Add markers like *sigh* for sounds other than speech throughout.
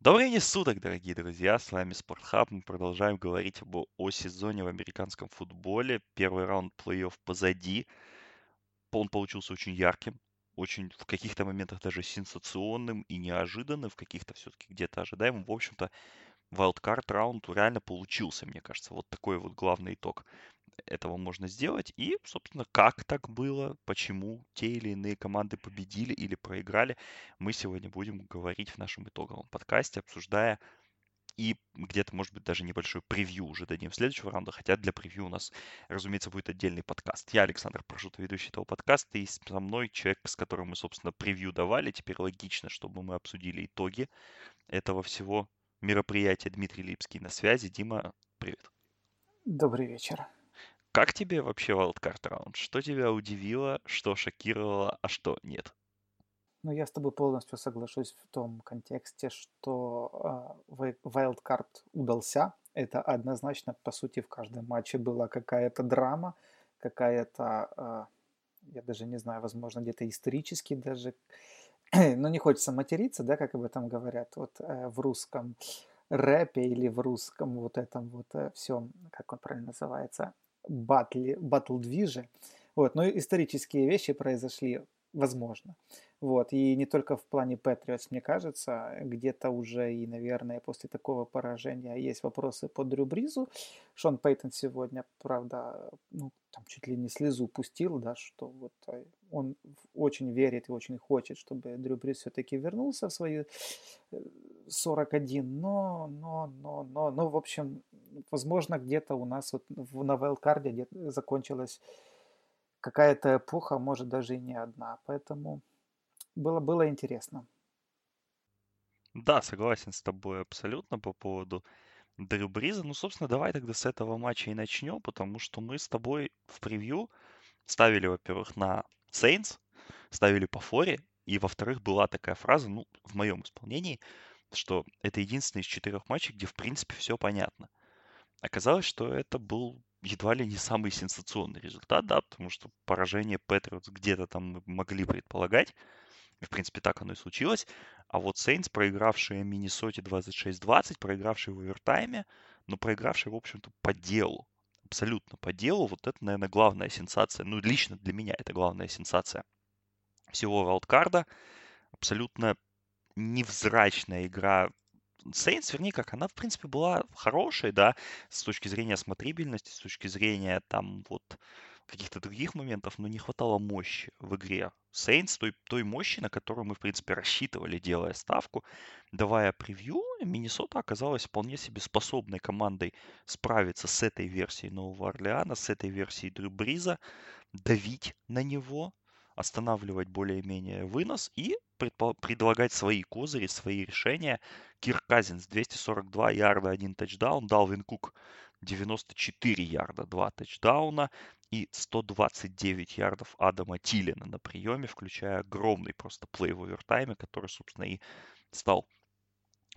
Добрый день суток, дорогие друзья! С вами Спортхаб. Мы продолжаем говорить об, о сезоне в американском футболе. Первый раунд плей-офф позади. Он получился очень ярким, очень в каких-то моментах даже сенсационным и неожиданным, в каких-то все-таки где-то ожидаемым. В общем-то, wildcard раунд реально получился, мне кажется. Вот такой вот главный итог этого можно сделать. И, собственно, как так было, почему те или иные команды победили или проиграли, мы сегодня будем говорить в нашем итоговом подкасте, обсуждая и где-то, может быть, даже небольшой превью уже дадим следующего раунда, хотя для превью у нас, разумеется, будет отдельный подкаст. Я Александр Прошута, ведущий этого подкаста, и со мной человек, с которым мы, собственно, превью давали. Теперь логично, чтобы мы обсудили итоги этого всего мероприятия. Дмитрий Липский на связи. Дима, привет. Добрый вечер. Как тебе вообще Wildcard раунд? Что тебя удивило, что шокировало, а что нет? Ну, я с тобой полностью соглашусь в том контексте, что э, Wildcard удался. Это однозначно, по сути, в каждом матче была какая-то драма, какая-то, э, я даже не знаю, возможно, где-то исторически даже, *clears throat* но не хочется материться, да, как об этом говорят, вот э, в русском рэпе или в русском вот этом вот э, всем, как он правильно называется, батле, батл-движе. Вот, но исторические вещи произошли, возможно. Вот, и не только в плане Патриотс, мне кажется, где-то уже и, наверное, после такого поражения есть вопросы по Дрю Бризу. Шон Пейтон сегодня, правда, ну, там чуть ли не слезу пустил, да, что вот э, он очень верит и очень хочет, чтобы Дрю Бриз все-таки вернулся в свои 41, э, но, но, но, но, но, в общем, возможно, где-то у нас вот на Вайлдкарде закончилась какая-то эпоха, может, даже и не одна. Поэтому было, было интересно. Да, согласен с тобой абсолютно по поводу Дрю Бриза. Ну, собственно, давай тогда с этого матча и начнем, потому что мы с тобой в превью ставили, во-первых, на Saints, ставили по форе, и, во-вторых, была такая фраза, ну, в моем исполнении, что это единственный из четырех матчей, где, в принципе, все понятно. Оказалось, что это был едва ли не самый сенсационный результат, да, потому что поражение Патриотс где-то там могли предполагать, в принципе, так оно и случилось. А вот Сейнс, проигравшие Миннесоте 26-20, проигравшие в овертайме, но проигравшие, в общем-то, по делу. Абсолютно по делу. Вот это, наверное, главная сенсация. Ну, лично для меня это главная сенсация всего валдкарда. Абсолютно невзрачная игра Saints, вернее, как она, в принципе, была хорошей, да, с точки зрения смотрибельности, с точки зрения там вот каких-то других моментов, но не хватало мощи в игре. Saints, той, той мощи, на которую мы, в принципе, рассчитывали, делая ставку, давая превью, Миннесота оказалась вполне себе способной командой справиться с этой версией Нового Орлеана, с этой версией Дрю Бриза, давить на него, останавливать более-менее вынос и предлагать свои козыри, свои решения. Кирк Казинс 242 ярда, один тачдаун. Далвин Кук 94 ярда, два тачдауна и 129 ярдов Адама Тилина на приеме, включая огромный просто плей в овертайме, который, собственно, и стал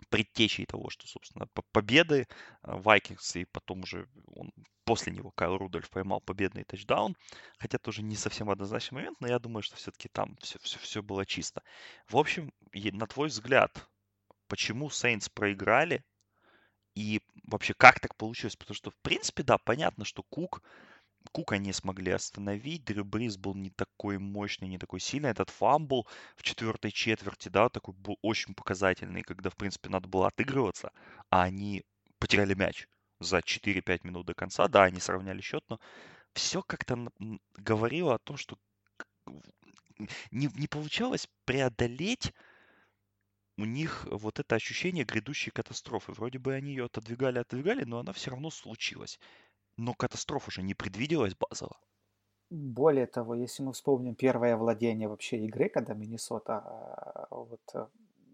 предтечей того, что, собственно, победы Вайкингс, и потом уже он, после него Кайл Рудольф поймал победный тачдаун, хотя тоже не совсем однозначный момент, но я думаю, что все-таки там все, все, все было чисто. В общем, на твой взгляд, почему Сейнс проиграли, и вообще как так получилось? Потому что, в принципе, да, понятно, что Кук Кука не смогли остановить. Дрю Бриз был не такой мощный, не такой сильный. Этот фамбл в четвертой четверти, да, такой был очень показательный, когда, в принципе, надо было отыгрываться, а они потеряли мяч за 4-5 минут до конца. Да, они сравняли счет, но все как-то говорило о том, что не, не получалось преодолеть у них вот это ощущение грядущей катастрофы. Вроде бы они ее отодвигали, отодвигали, но она все равно случилась. Но катастрофа же не предвиделась базово. Более того, если мы вспомним первое владение вообще игры, когда Миннесота, а, вот, э,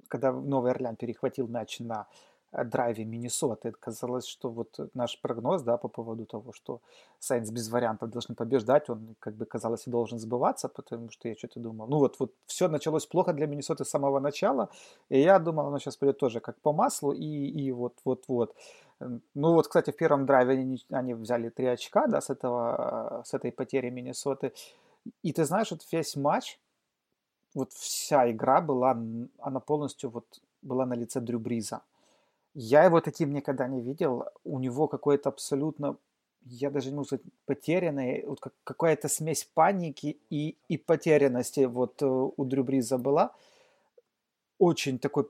когда Новый Орлеан перехватил мяч на драйве Миннесоты, казалось, что вот наш прогноз, да, по поводу того, что Сайнс без вариантов должны побеждать, он, как бы казалось, и должен сбываться, потому что я что-то думал, ну вот, вот все началось плохо для Миннесоты с самого начала, и я думал, оно сейчас пойдет тоже как по маслу, и, и вот, вот, вот. Ну вот, кстати, в первом драйве они, они взяли три очка, да, с, этого, с этой потери Миннесоты. И ты знаешь, вот весь матч, вот вся игра была, она полностью вот была на лице Дрю Бриза. Я его таким никогда не видел. У него какое-то абсолютно, я даже не могу сказать, потерянное, вот какая-то смесь паники и, и потерянности вот э, у Дрю Бриза была. Очень такой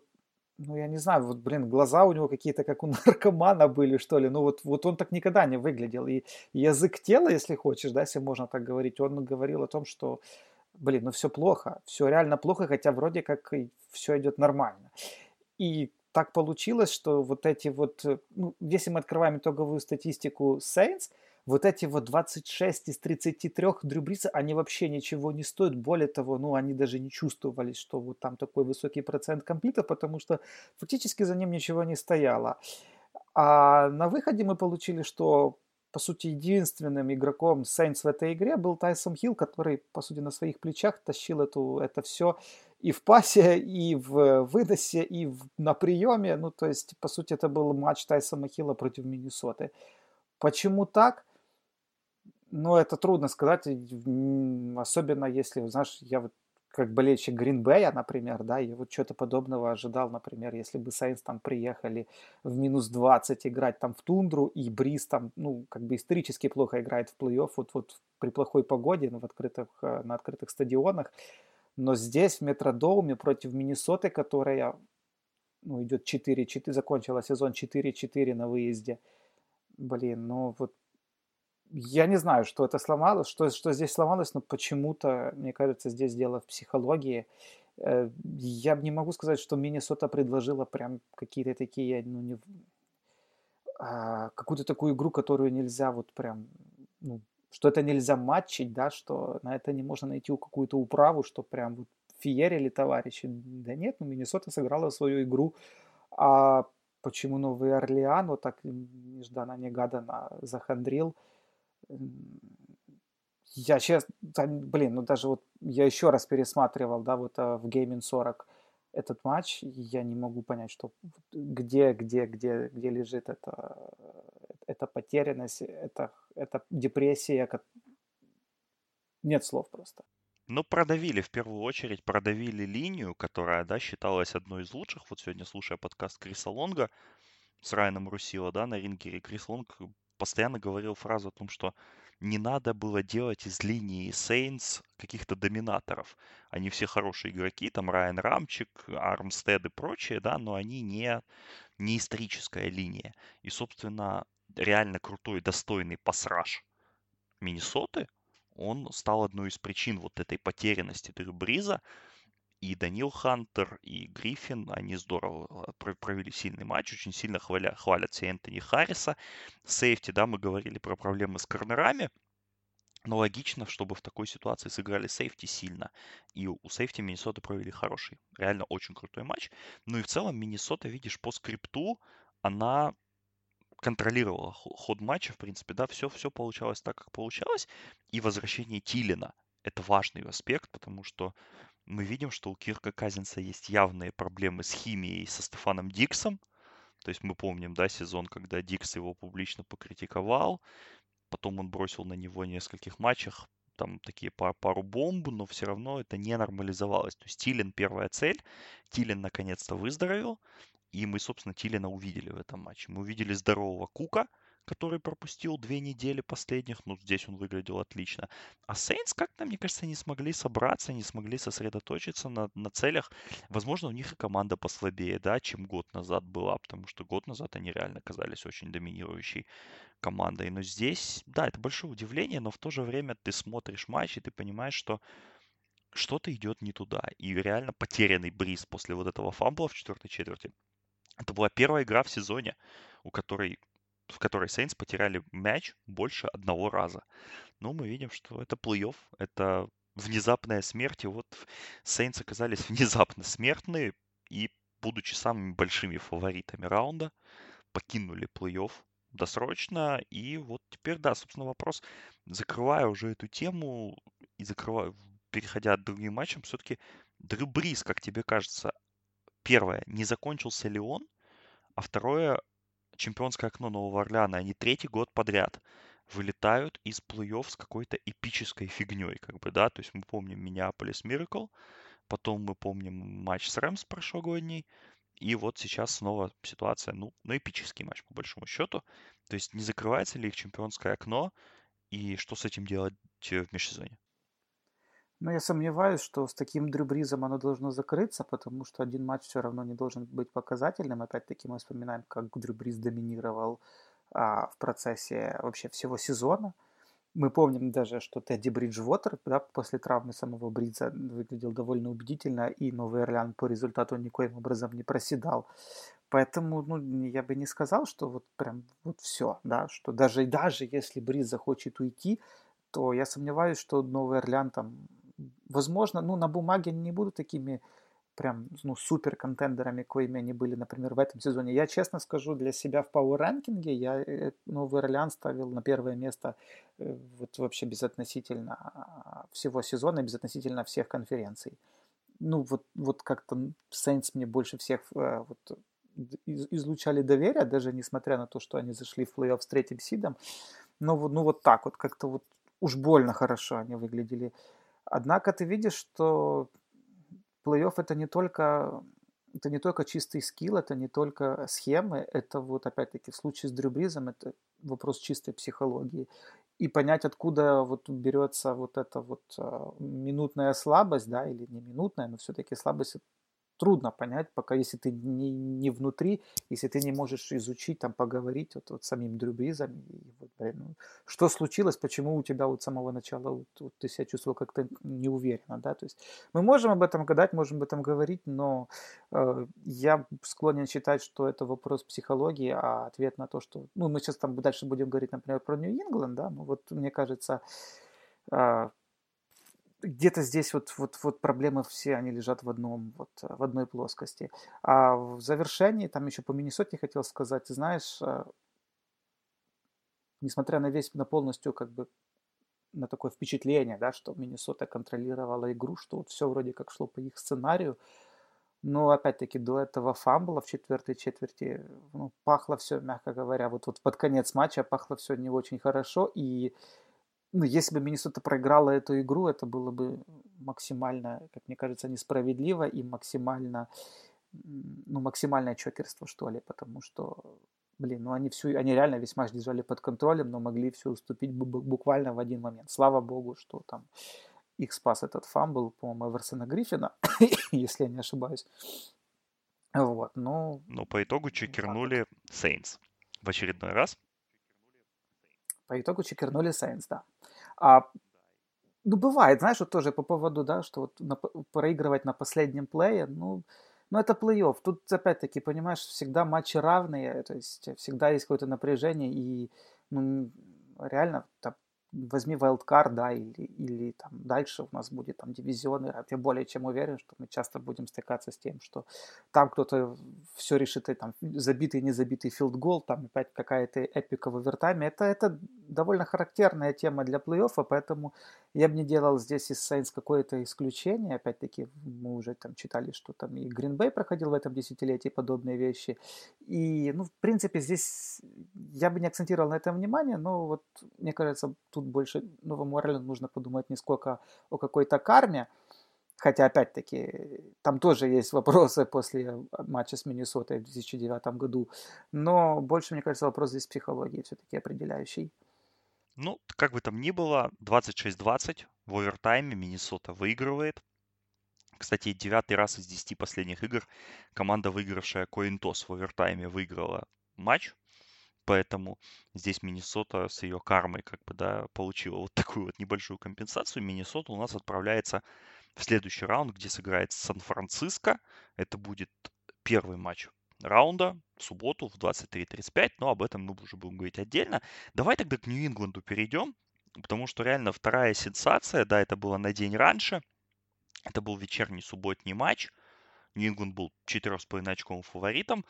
ну, я не знаю, вот, блин, глаза у него какие-то, как у *laughs* наркомана были, что ли. Ну, вот, вот он так никогда не выглядел. И язык тела, если хочешь, да, если можно так говорить, он говорил о том, что, блин, ну все плохо, все реально плохо, хотя вроде как все идет нормально. И так получилось, что вот эти вот, э, ну, если мы открываем итоговую статистику Saints, вот эти вот 26 из 33 Дрю Бриса, они вообще ничего не стоят. Более того, ну, они даже не чувствовали, что вот там такой высокий процент комплитов, потому что фактически за ним ничего не стояло. А на выходе мы получили, что по сути, единственным игроком Saints в этой игре был Тайсон Хилл, который, по сути, на своих плечах тащил эту, это все и в пасе, и в выносе, и в, на приеме. Ну, то есть, по сути, это был матч Тайсона Хилла против Миннесоты. Почему так? Ну, это трудно сказать, особенно если, знаешь, я вот как болельщик Гринбея, например, да, я вот что-то подобного ожидал, например, если бы Сайнс там приехали в минус 20 играть там в тундру, и Бриз там, ну, как бы исторически плохо играет в плей-офф, вот, вот при плохой погоде, ну, в открытых, э, на открытых стадионах, но здесь, в Метродоуме, против Миннесоты, которая, ну, идет 4-4, закончила сезон 4-4 на выезде, блин, ну, вот я не знаю, что это сломалось, что, что здесь сломалось, но почему-то, мне кажется, здесь дело в психологии. Э, я не могу сказать, что Миннесота предложила прям какие-то такие, ну, не, а, какую-то такую игру, которую нельзя вот прям, ну, что это нельзя матчить, да, что на это не можно найти какую-то управу, что прям вот феерили товарищи. Да нет, ну, Миннесота сыграла свою игру, а почему Новый Орлеан вот так нежданно-негаданно захандрил – я сейчас, блин, ну даже вот я еще раз пересматривал, да, вот а, в Gaming 40 этот матч, я не могу понять, что где, где, где, где лежит эта, эта потерянность, это, это депрессия, нет слов просто. Ну, продавили в первую очередь, продавили линию, которая, да, считалась одной из лучших. Вот сегодня, слушая подкаст Криса Лонга с Райаном Русила, да, на ринге, Крис Лонг постоянно говорил фразу о том, что не надо было делать из линии Saints каких-то доминаторов. Они все хорошие игроки, там Райан Рамчик, Армстед и прочие, да, но они не, не историческая линия. И, собственно, реально крутой, достойный пасраж Миннесоты, он стал одной из причин вот этой потерянности Дрю Бриза, и Данил Хантер, и Гриффин, они здорово а, провели сильный матч, очень сильно хваля, хвалят все Энтони Харриса. Сейфти, да, мы говорили про проблемы с корнерами, но логично, чтобы в такой ситуации сыграли сейфти сильно. И у сейфти Миннесота провели хороший, реально очень крутой матч. Ну и в целом Миннесота, видишь, по скрипту она контролировала ход матча, в принципе, да, все, все получалось так, как получалось. И возвращение Тилина – это важный аспект, потому что мы видим, что у Кирка Казинца есть явные проблемы с химией со Стефаном Диксом. То есть мы помним, да, сезон, когда Дикс его публично покритиковал. Потом он бросил на него в нескольких матчах там такие пар, пару бомб, но все равно это не нормализовалось. То есть Тилин первая цель. Тилин наконец-то выздоровел. И мы, собственно, Тилина увидели в этом матче. Мы увидели здорового Кука, который пропустил две недели последних, ну, здесь он выглядел отлично. А Сейнс как-то, мне кажется, не смогли собраться, не смогли сосредоточиться на, на целях. Возможно, у них и команда послабее, да, чем год назад была, потому что год назад они реально казались очень доминирующей командой. Но здесь, да, это большое удивление, но в то же время ты смотришь матч, и ты понимаешь, что что-то идет не туда. И реально потерянный бриз после вот этого фамбла в четвертой четверти. Это была первая игра в сезоне, у которой в которой Сейнс потеряли мяч больше одного раза. Но мы видим, что это плей-офф, это внезапная смерть. И вот Сейнс оказались *laughs* внезапно смертные и, будучи самыми большими фаворитами раунда, покинули плей-офф досрочно. И вот теперь, да, собственно, вопрос, закрывая уже эту тему и закрывая, переходя к другим матчам, все-таки Дрю Брис, как тебе кажется, первое, не закончился ли он? А второе, чемпионское окно Нового Орлеана, они третий год подряд вылетают из плей-офф с какой-то эпической фигней, как бы, да, то есть мы помним Миннеаполис Миракл, потом мы помним матч с Рэмс прошлогодний, И вот сейчас снова ситуация, ну, ну, эпический матч, по большому счету. То есть не закрывается ли их чемпионское окно, и что с этим делать в межсезонье? Ну, я сомневаюсь, что с таким Дрю Бризом оно должно закрыться, потому что один матч все равно не должен быть показательным. Опять-таки мы вспоминаем, как Дрю Бриз доминировал а, в процессе вообще всего сезона. Мы помним даже, что Тедди Бриджвотер да, после травмы самого Бридза выглядел довольно убедительно, и Новый Орлеан по результату никоим образом не проседал. Поэтому ну, я бы не сказал, что вот прям вот все, да, что даже, даже если Бриз захочет уйти, то я сомневаюсь, что Новый Орлеан там, возможно, ну, на бумаге они не будут такими прям ну, супер контендерами, коими они были, например, в этом сезоне. Я честно скажу, для себя в Power ранкинге я э, Новый Орлеан ставил на первое место э, вот вообще безотносительно а, всего сезона, безотносительно всех конференций. Ну вот, вот как-то Saints мне больше всех э, вот, излучали доверие, даже несмотря на то, что они зашли в плей-офф с третьим сидом. Но вот, ну вот так вот, как-то вот уж больно хорошо они выглядели. Однако ты видишь, что плей-офф это не только это не только чистый скилл, это не только схемы, это вот опять-таки в случае с Дрю Бризом это вопрос чистой психологии. И понять, откуда вот берется вот эта вот э, минутная слабость, да, или не минутная, но все-таки слабость трудно понять, пока если ты не, не внутри, если ты не можешь изучить, там, поговорить вот, вот самим Дрюбизом, и вот, ну, что случилось, почему у тебя вот с самого начала вот, вот, ты себя чувствовал как-то неуверенно, да, то есть мы можем об этом гадать, можем об этом говорить, но э, я склонен считать, что это вопрос психологии, а ответ на то, что, ну, мы сейчас там дальше будем говорить, например, про Нью-Ингланд, да, ну, вот мне кажется, э, где-то здесь вот, вот, вот проблемы все, они лежат в, одном, вот, в одной плоскости. А в завершении, там еще по Миннесоте хотел сказать, знаешь, э, несмотря на весь, на полностью как бы на такое впечатление, да, что Миннесота контролировала игру, что вот все вроде как шло по их сценарию, но опять-таки до этого фамбла в четвертой четверти ну, пахло все, мягко говоря, вот, вот под конец матча пахло все не очень хорошо, и ну, если бы Миннесота проиграла эту игру, это было бы максимально, как мне кажется, несправедливо и максимально, ну, максимальное чокерство, что ли, потому что, блин, ну, они всю, они реально весь матч держали под контролем, но могли все уступить буквально в один момент. Слава богу, что там их спас этот фамбл, по-моему, Эверсона Гриффина, *coughs* если я не ошибаюсь. Вот, ну... Но по итогу чокернули Сейнс в очередной раз. По итогу чекернули Сейнс, да. А, ну, бывает, знаешь, вот тоже по поводу, да, что вот на, проигрывать на последнем плее, ну, ну, это плей-офф. Тут, опять-таки, понимаешь, всегда матчи равные, то есть всегда есть какое-то напряжение, и ну, реально там, возьми wildcard, да, или, или там дальше у нас будет там дивизионы, а я более чем уверен, что мы часто будем стыкаться с тем, что там кто-то все решит, и там забитый, не забитый филдгол, там опять какая-то эпика в овертайме. Это, это довольно характерная тема для плей-оффа, поэтому я бы не делал здесь из Saints какое-то исключение. Опять-таки, мы уже там читали, что там и Green проходил в этом десятилетии подобные вещи. И, ну, в принципе, здесь я бы не акцентировал на этом внимание, но вот, мне кажется, тут больше Новому Орлеану нужно подумать не сколько о какой-то карме, хотя, опять-таки, там тоже есть вопросы после матча с Миннесотой в 2009 году, но больше, мне кажется, вопрос здесь психологии все-таки определяющий. Ну, как бы там ни было, 26-20 в овертайме Миннесота выигрывает. Кстати, девятый раз из десяти последних игр команда, выигравшая Коинтос в овертайме, выиграла матч. Поэтому здесь Миннесота с ее кармой как бы, да, получила вот такую вот небольшую компенсацию. Миннесота у нас отправляется в следующий раунд, где сыграет Сан-Франциско. Это будет первый матч раунда в субботу в 23.35, но об этом мы уже будем говорить отдельно. Давай тогда к Нью-Ингланду перейдем, потому что реально вторая сенсация, да, это было на день раньше, это был вечерний субботний матч, Нью-Ингланд был 4,5 очковым фаворитом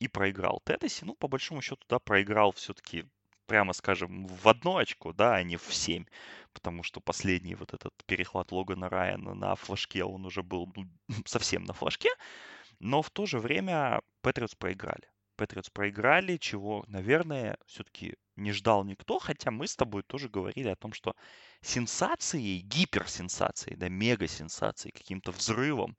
и проиграл Теннесси. Ну, по большому счету, да, проиграл все-таки, прямо скажем, в одно очко, да, а не в 7. Потому что последний вот этот перехват Логана Райана на флажке, он уже был ну, *laughs* совсем на флажке. Но в то же время Патриотс проиграли. Патриотс проиграли, чего, наверное, все-таки не ждал никто, хотя мы с тобой тоже говорили о том, что сенсацией, гиперсенсацией, да, мега-сенсацией, каким-то взрывом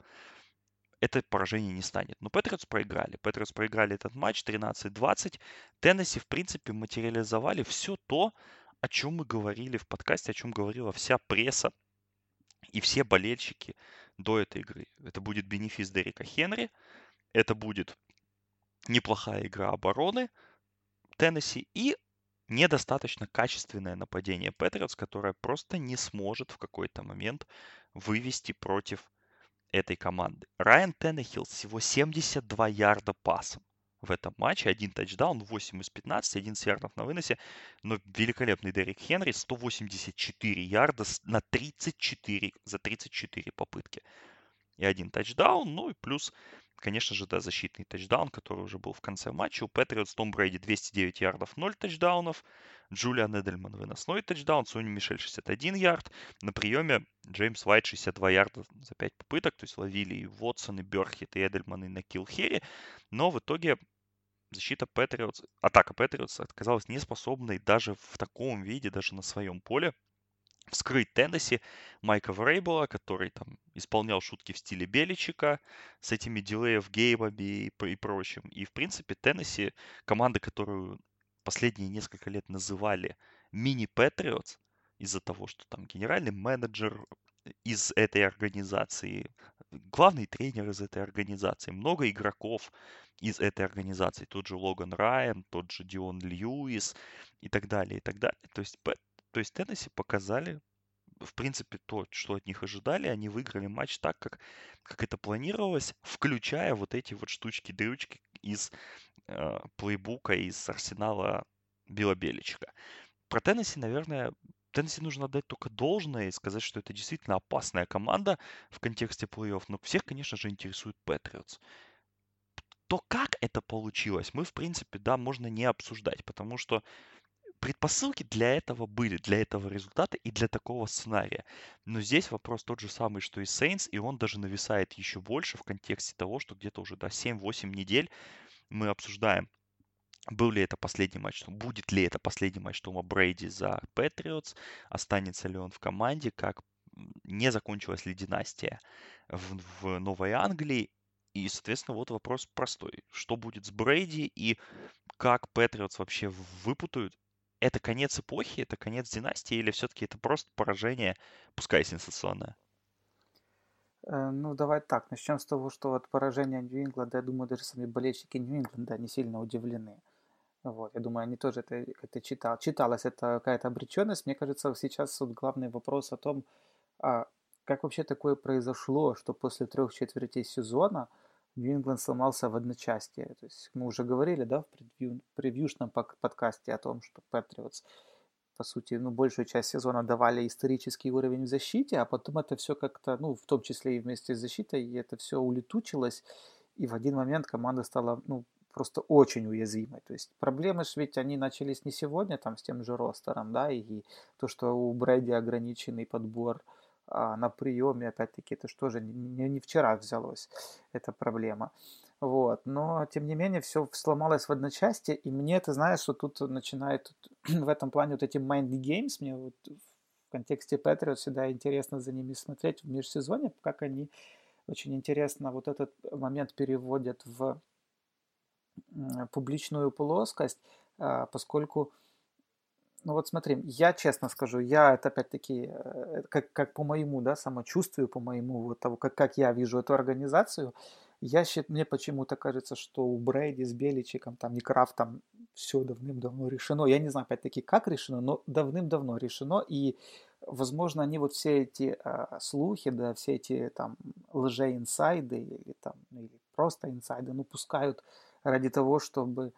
это поражение не станет. Но Патриотс проиграли. Патриотс проиграли этот матч 13-20. Теннесси, в принципе, материализовали все то, о чем мы говорили в подкасте, о чем говорила вся пресса и все болельщики до этой игры. Это будет бенефис Дерека Хенри, это будет неплохая игра обороны Теннесси и недостаточно качественное нападение Патриотс, которое просто не сможет в какой-то момент вывести против этой команды. Райан Теннехилл всего 72 ярда пасом в этом матче. Один тачдаун, 8 из 15, 11 ярдов на выносе. Но великолепный Дерек Хенри 184 ярда на 34, за 34 попытки. И один тачдаун, ну и плюс конечно же, да, защитный тачдаун, который уже был в конце матча. У Патриотс Том Брейди 209 ярдов, 0 тачдаунов. Джулиан Эдельман выносной тачдаун. Сони Мишель 61 ярд. На приеме Джеймс Уайт 62 ярда за 5 попыток. То есть ловили и Вотсон, и Берхит, и Эдельман, и на Килхере. Но в итоге защита Патриотс, атака Патриотс оказалась неспособной даже в таком виде, даже на своем поле вскрыть Теннесси Майка Врейбла, который там исполнял шутки в стиле Беличика с этими дилеев геймами и, и прочим. И, в принципе, Теннесси, команда, которую последние несколько лет называли мини-патриотс, из-за того, что там генеральный менеджер из этой организации, главный тренер из этой организации, много игроков из этой организации, тот же Логан Райан, тот же Дион Льюис и так далее, и так далее. То есть то есть Теннесси показали, в принципе, то, что от них ожидали. Они выиграли матч так, как, как это планировалось, включая вот эти вот штучки-дрючки из э, плейбука, из арсенала Билла. Про Теннесси, наверное, Теннесси нужно отдать только должное и сказать, что это действительно опасная команда в контексте плей-офф. Но всех, конечно же, интересует Патриотс. То, как это получилось, мы, в принципе, да, можно не обсуждать, потому что предпосылки для этого были, для этого результата и для такого сценария. Но здесь вопрос тот же самый, что и Saints, и он даже нависает еще больше в контексте того, что где-то уже да, 7-8 недель мы обсуждаем, был ли это последний матч, будет ли это последний матч Тома Брейди за Патриотс, останется ли он в команде, как не закончилась ли династия в, в Новой Англии. И, соответственно, вот вопрос простой. Что будет с Брейди и как Патриотс вообще выпутают это конец эпохи, это конец династии, или все-таки это просто поражение, пускай сенсационное? Э, ну, давай так, начнем с того, что от поражения Нью-Ингланда, я думаю, даже сами болельщики Нью-Ингланда не сильно удивлены. Вот, я думаю, они тоже это, это читал. Читалась это какая-то обреченность. Мне кажется, сейчас вот главный вопрос о том, а как вообще такое произошло, что после трех четвертей сезона – Нью-Ингланд сломался в одночасье. То есть мы уже говорили, да, в превью, превьюшном подкасте о том, что Патриотс, по сути, ну, большую часть сезона давали исторический уровень в защите, а потом это все как-то, ну, в том числе и вместе с защитой, и это все улетучилось, и в один момент команда стала, ну, просто очень уязвимой. То есть проблемы ж ведь они начались не сегодня, там, с тем же ростером, да, и то, что у Брэди ограниченный подбор – на приеме, опять-таки, это что же не, не вчера взялось, эта проблема. Вот. Но, тем не менее, все сломалось в одночасье, и мне, ты знаешь, что тут начинает *clears throat* в этом плане вот эти mind games, мне вот в контексте Patriot всегда интересно за ними смотреть в межсезонье, как они очень интересно вот этот момент переводят в публичную плоскость, а, поскольку ну вот смотри, я честно скажу, я это опять-таки, э, как, как по моему да, самочувствию, по моему вот того, как, как я вижу эту организацию, я считаю, мне почему-то кажется, что у Брейди с Беличиком, там, Никраф, там все давным-давно решено. Я не знаю, опять-таки, как решено, но давным-давно решено. И, возможно, они вот все эти э, слухи, да, все эти там лже-инсайды или там, или просто инсайды, ну, пускают ради того, чтобы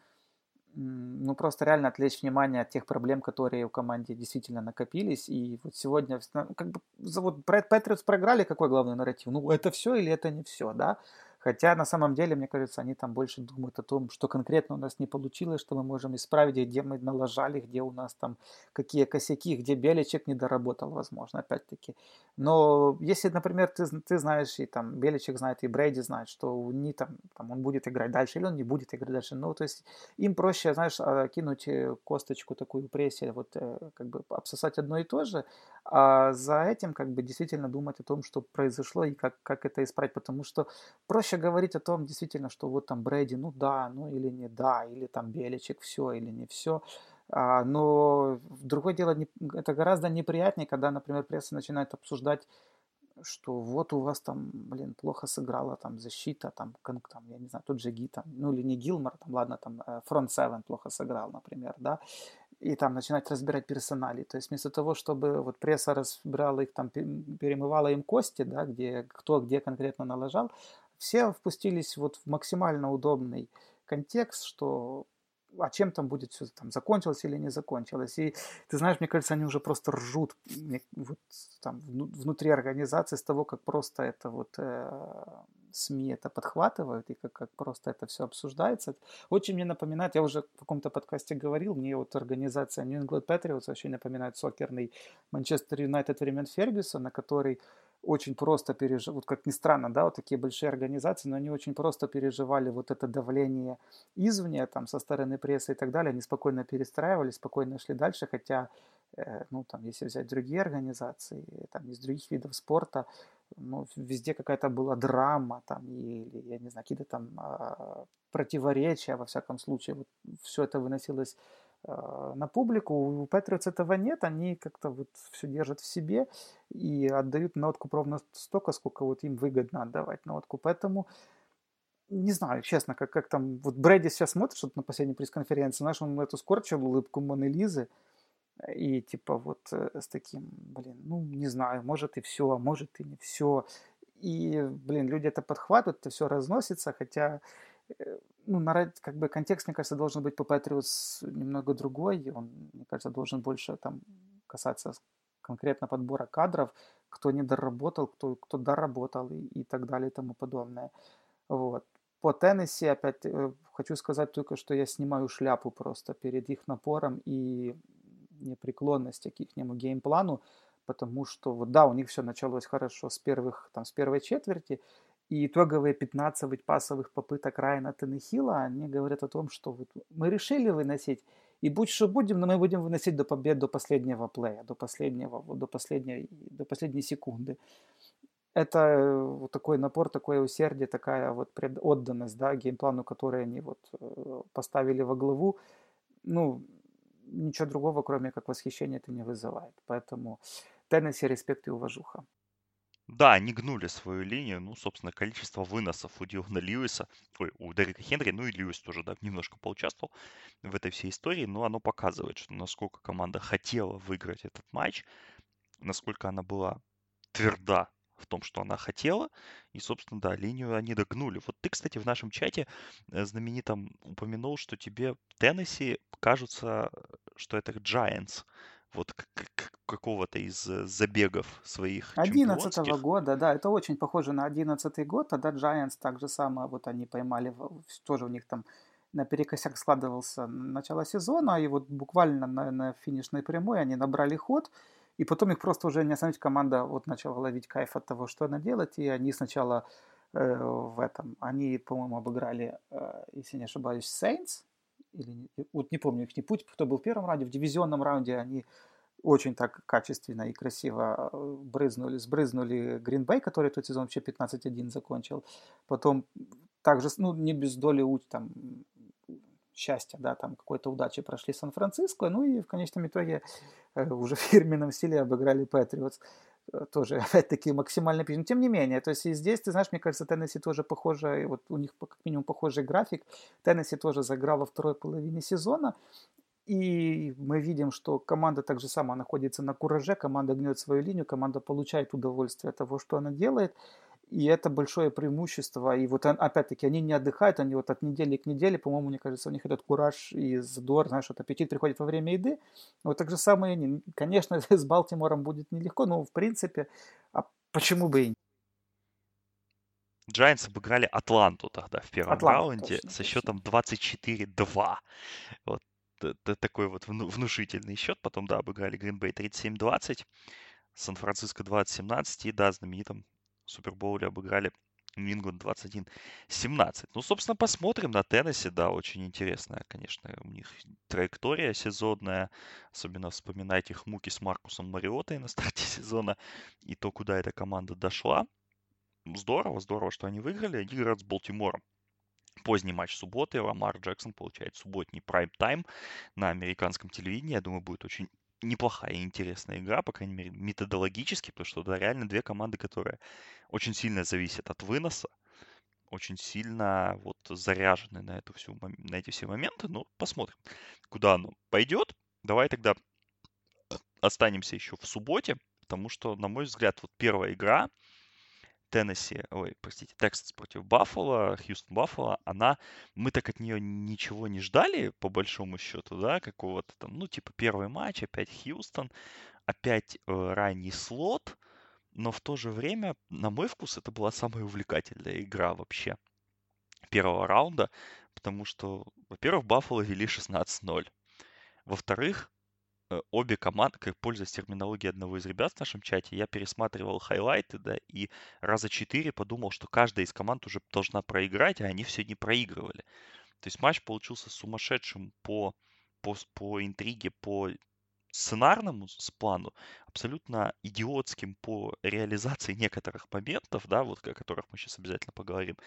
ну, просто реально отвлечь внимание от тех проблем, которые в команде действительно накопились. И вот сегодня, ну, как бы, вот Патриотс проиграли, какой главный нарратив? Ну, это все или это не все, да? Хотя на самом деле, мне кажется, они там больше думают о том, что конкретно у нас не получилось, что мы можем исправить, где мы налажали, где у нас там какие косяки, где Беличек не доработал, возможно, опять-таки. Но если, например, ты, ты знаешь, и там Беличек знает, и Брейди знает, что не там, там он будет играть дальше, или он не будет играть дальше. Ну, то есть им проще, знаешь, а, кинуть э, косточку такую прессию, вот э, как бы обсосать одно и то же, а за этим как бы действительно думать о том, что произошло и как, как это исправить, потому что проще еще говорить о том, действительно, что вот там Брэди, ну да, ну или не да, или там Беличек все или не все. А, но другое дело, это гораздо неприятнее, когда, например, пресса начинает обсуждать что вот у вас там, блин, плохо сыграла там защита, там, там я не знаю, тот же Ги, там, ну или не Гилмор, там, ладно, там, Фронт э, 7 плохо сыграл, например, да, и там начинать разбирать персонали. То есть вместо того, чтобы вот пресса разбирала их, там, перемывала им кости, да, где, кто где конкретно налажал, все впустились вот в максимально удобный контекст, что а чем там будет все, там, закончилось или не закончилось. И ты знаешь, мне кажется, они уже просто ржут вот, там, внутри организации с того, как просто это вот э, СМИ это подхватывают и как, как просто это все обсуждается. Очень мне напоминает, я уже в каком-то подкасте говорил, мне вот организация New England Patriots очень напоминает сокерный Манчестер Юнайтед времен Фергюсона, который очень просто переживали, вот как ни странно, да, вот такие большие организации, но они очень просто переживали вот это давление извне, там, со стороны прессы и так далее, они спокойно перестраивали, спокойно шли дальше, хотя, э, ну, там, если взять другие организации, там, из других видов спорта, ну, везде какая-то была драма, там, или, я не знаю, какие-то там э, противоречия, во всяком случае, вот все это выносилось на публику. У Patriots этого нет, они как-то вот все держат в себе и отдают на откуп ровно столько, сколько вот им выгодно отдавать на откуп. Поэтому не знаю, честно, как, как там, вот Брэди сейчас смотришь вот на последней пресс-конференции, знаешь, он эту скорчил улыбку Моны Лизы, и типа вот э, с таким, блин, ну не знаю, может и все, а может и не все. И, блин, люди это подхватывают, это все разносится, хотя Э, ну, как бы контекст, мне кажется, должен быть по Patriots немного другой. Он, мне кажется, должен больше там касаться конкретно подбора кадров, кто не доработал, кто, кто доработал и, и так далее и тому подобное. Вот. По Теннесси, опять э, хочу сказать только, что я снимаю шляпу просто перед их напором и непреклонности к их геймплану, потому что, вот да, у них все началось хорошо с первых, там, с первой четверти, и итоговые 15 пасовых попыток Райана Теннехилла, они говорят о том, что вот мы решили выносить, и будь что будем, но мы будем выносить до побед до последнего плея, до последнего, до последней, до последней секунды. Это э, вот такой напор, такое усердие, такая вот отданность, да, геймплану, который они вот э, поставили во главу. Ну, ничего другого, кроме как восхищения, это не вызывает. Поэтому Теннесси, респект и уважуха. Да, они гнули свою линию. Ну, собственно, количество выносов у Дилана Льюиса, ой, у Дерека Хенри, ну и Льюис тоже, да, немножко поучаствовал в этой всей истории, но оно показывает, что насколько команда хотела выиграть этот матч, насколько она была тверда в том, что она хотела. И, собственно, да, линию они догнули. Вот ты, кстати, в нашем чате э, знаменитом упомянул, что тебе Теннесси кажется, что это Giants вот какого-то из э, забегов своих 11 года, да, это очень похоже на 11 год, тогда Giants так же самое, вот они поймали, тоже у них там наперекосяк складывался начало сезона, и вот буквально на, на финишной прямой они набрали ход, и потом их просто уже не остановить, команда вот начала ловить кайф от того, что она делает, и они сначала э, в этом, они, по-моему, обыграли, э, если не ошибаюсь, Saints, или вот не помню их не путь, кто был в первом раунде, в дивизионном раунде они очень так качественно и красиво э, брызнули, сбрызнули Гринбей, который тот сезон вообще 15-1 закончил. Потом также, ну, не без доли там, счастья, да, там какой-то удачи прошли Сан-Франциско, ну и в конечном итоге э, уже в фирменном стиле обыграли Патриотс. Э, тоже, *laughs* опять-таки, максимально Но тем не менее, то есть и здесь, ты знаешь, мне кажется, Теннесси тоже похоже, вот у них как минимум похожий график. Теннесси тоже заиграл во второй половине сезона. И мы видим, что команда так же сама находится на кураже, команда гнет свою линию, команда получает удовольствие от того, что она делает. И это большое преимущество. И вот опять-таки они не отдыхают, они вот от недели к неделе, по-моему, мне кажется, у них этот кураж и задор, знаешь, вот аппетит приходит во время еды. Вот так же самое они. Конечно, *laughs* с Балтимором будет нелегко, но в принципе, а почему бы и нет? Giants обыграли Атланту тогда в первом Атланту, раунде точно, со счетом 24-2. Вот такой вот внушительный счет. Потом, да, обыграли Гринбей 37-20, Сан-Франциско 20-17 и, да, знаменитым Супербоуле обыграли Нью-Ингланд 21-17. Ну, собственно, посмотрим на Теннесси. Да, очень интересная, конечно, у них траектория сезонная. Особенно вспоминать их муки с Маркусом Мариотой на старте *laughs* сезона и то, куда эта команда дошла. здорово, здорово, что они выиграли. Они играют с Балтимором. Поздний матч субботы. Ламар Джексон получает субботний прайм-тайм на американском телевидении. Я думаю, будет очень неплохая и интересная игра, по крайней мере, методологически, потому что да, реально две команды, которые очень сильно зависят от выноса, очень сильно вот заряжены на, эту всю, на эти все моменты. Ну, посмотрим, куда оно пойдет. Давай тогда останемся еще в субботе, потому что, на мой взгляд, вот первая игра Теннесси, ой, простите, Тексас против Баффало, Хьюстон Баффало, она, мы так от нее ничего не ждали, по большому счету, да, какого-то там, ну, типа первый матч, опять Хьюстон, опять э, ранний слот, но в то же время, на мой вкус, это была самая увлекательная игра вообще первого раунда, потому что, во-первых, Баффало вели 16-0. Во-вторых, обе команды, как пользуясь терминологией одного из ребят в нашем чате, я пересматривал хайлайты, да, и раза четыре подумал, что каждая из команд уже должна проиграть, а они все не проигрывали. То есть матч получился сумасшедшим по, по, по интриге, по сценарному с плану, абсолютно идиотским по реализации некоторых моментов, да, вот о которых мы сейчас обязательно поговорим.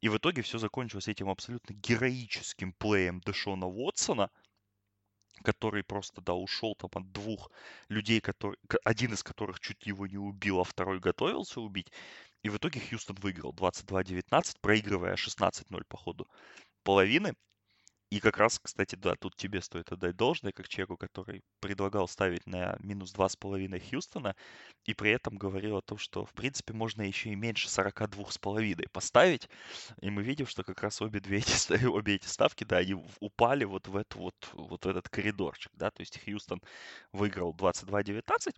И в итоге все закончилось этим абсолютно героическим плеем Дэшона Уотсона – который просто, да, ушел там от двух людей, который, один из которых чуть его не убил, а второй готовился убить. И в итоге Хьюстон выиграл 22-19, проигрывая 16-0 по ходу половины. И как раз, кстати, да, тут тебе стоит отдать должное, как человеку, который предлагал ставить на минус 2,5 Хьюстона, и при этом говорил о том, что, в принципе, можно еще и меньше 42,5 поставить. И мы видим, что как раз обе, две эти, *laughs* обе эти ставки, да, они упали вот в, эту, вот, вот в этот коридорчик, да, то есть Хьюстон выиграл 22-19,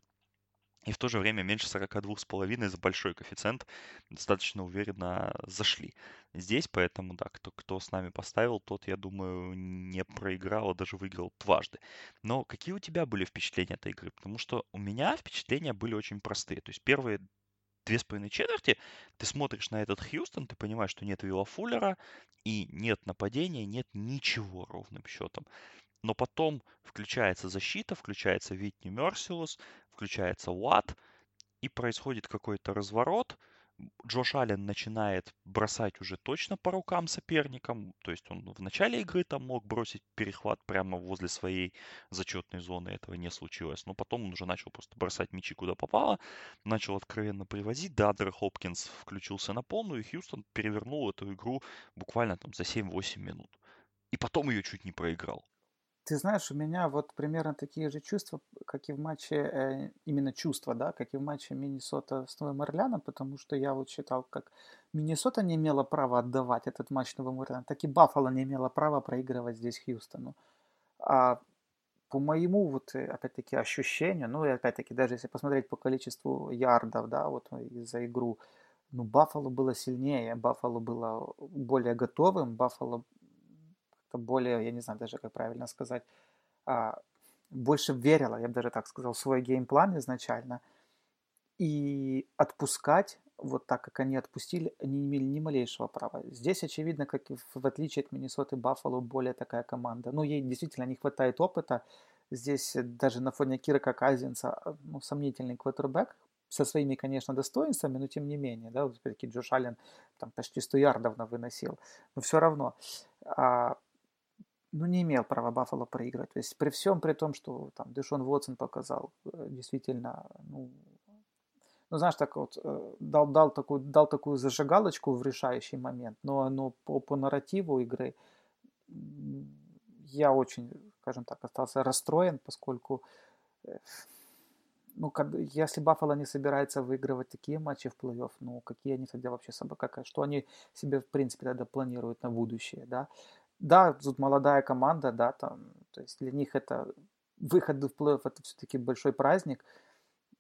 и в то же время меньше 42,5 за большой коэффициент достаточно уверенно зашли. Здесь, поэтому, да, кто, кто с нами поставил, тот, я думаю, не проиграл, а даже выиграл дважды. Но какие у тебя были впечатления этой игры? Потому что у меня впечатления были очень простые. То есть первые две с половиной четверти ты смотришь на этот Хьюстон, ты понимаешь, что нет Вилла Фуллера и нет нападения, нет ничего ровным счетом. Но потом включается защита, включается Витни Мерсилус, включается Уатт, и происходит какой-то разворот. Джош Аллен начинает бросать уже точно по рукам соперникам. То есть он в начале игры там мог бросить перехват прямо возле своей зачетной зоны. Этого не случилось. Но потом он уже начал просто бросать мячи куда попало. Начал откровенно привозить. Дадер Хопкинс включился на полную. И Хьюстон перевернул эту игру буквально там за 7-8 минут. И потом ее чуть не проиграл. Ты знаешь, у меня вот примерно такие же чувства, как и в матче, э, именно чувства, да, как и в матче Миннесота с Новым Орлеаном, потому что я вот считал, как Миннесота не имела права отдавать этот матч Новым Орлеаном, так и Баффало не имела права проигрывать здесь Хьюстону. А по моему вот э, опять-таки ощущению, ну и опять-таки даже если посмотреть по количеству ярдов, да, вот за игру, ну Баффало было сильнее, Баффало было более готовым, Баффало более, я не знаю даже, как правильно сказать, а, больше верила, я бы даже так сказал, в свой геймплан изначально. И отпускать, вот так, как они отпустили, они не имели ни малейшего права. Здесь, очевидно, как в отличие от Миннесоты, Баффало более такая команда. Ну, ей действительно не хватает опыта. Здесь даже на фоне Кира Казинца, ну, сомнительный квотербек, со своими, конечно, достоинствами, но тем не менее, да, все-таки Джош Аллен там почти 100 ярдов выносил, но все равно. А, ну, не имел права Баффало проиграть. То есть при всем при том, что там Дэшон Вотсон показал э, действительно, ну, ну, знаешь, так вот, э, дал, дал, такую, дал такую зажигалочку в решающий момент, но, но по, по нарративу игры я очень, скажем так, остался расстроен, поскольку э, ну, если Баффало не собирается выигрывать такие матчи в плей-офф, ну, какие они тогда вообще собой, как, что они себе, в принципе, тогда планируют на будущее, да, да, тут молодая команда, да, там, то есть для них это выход в плей-офф это все-таки большой праздник.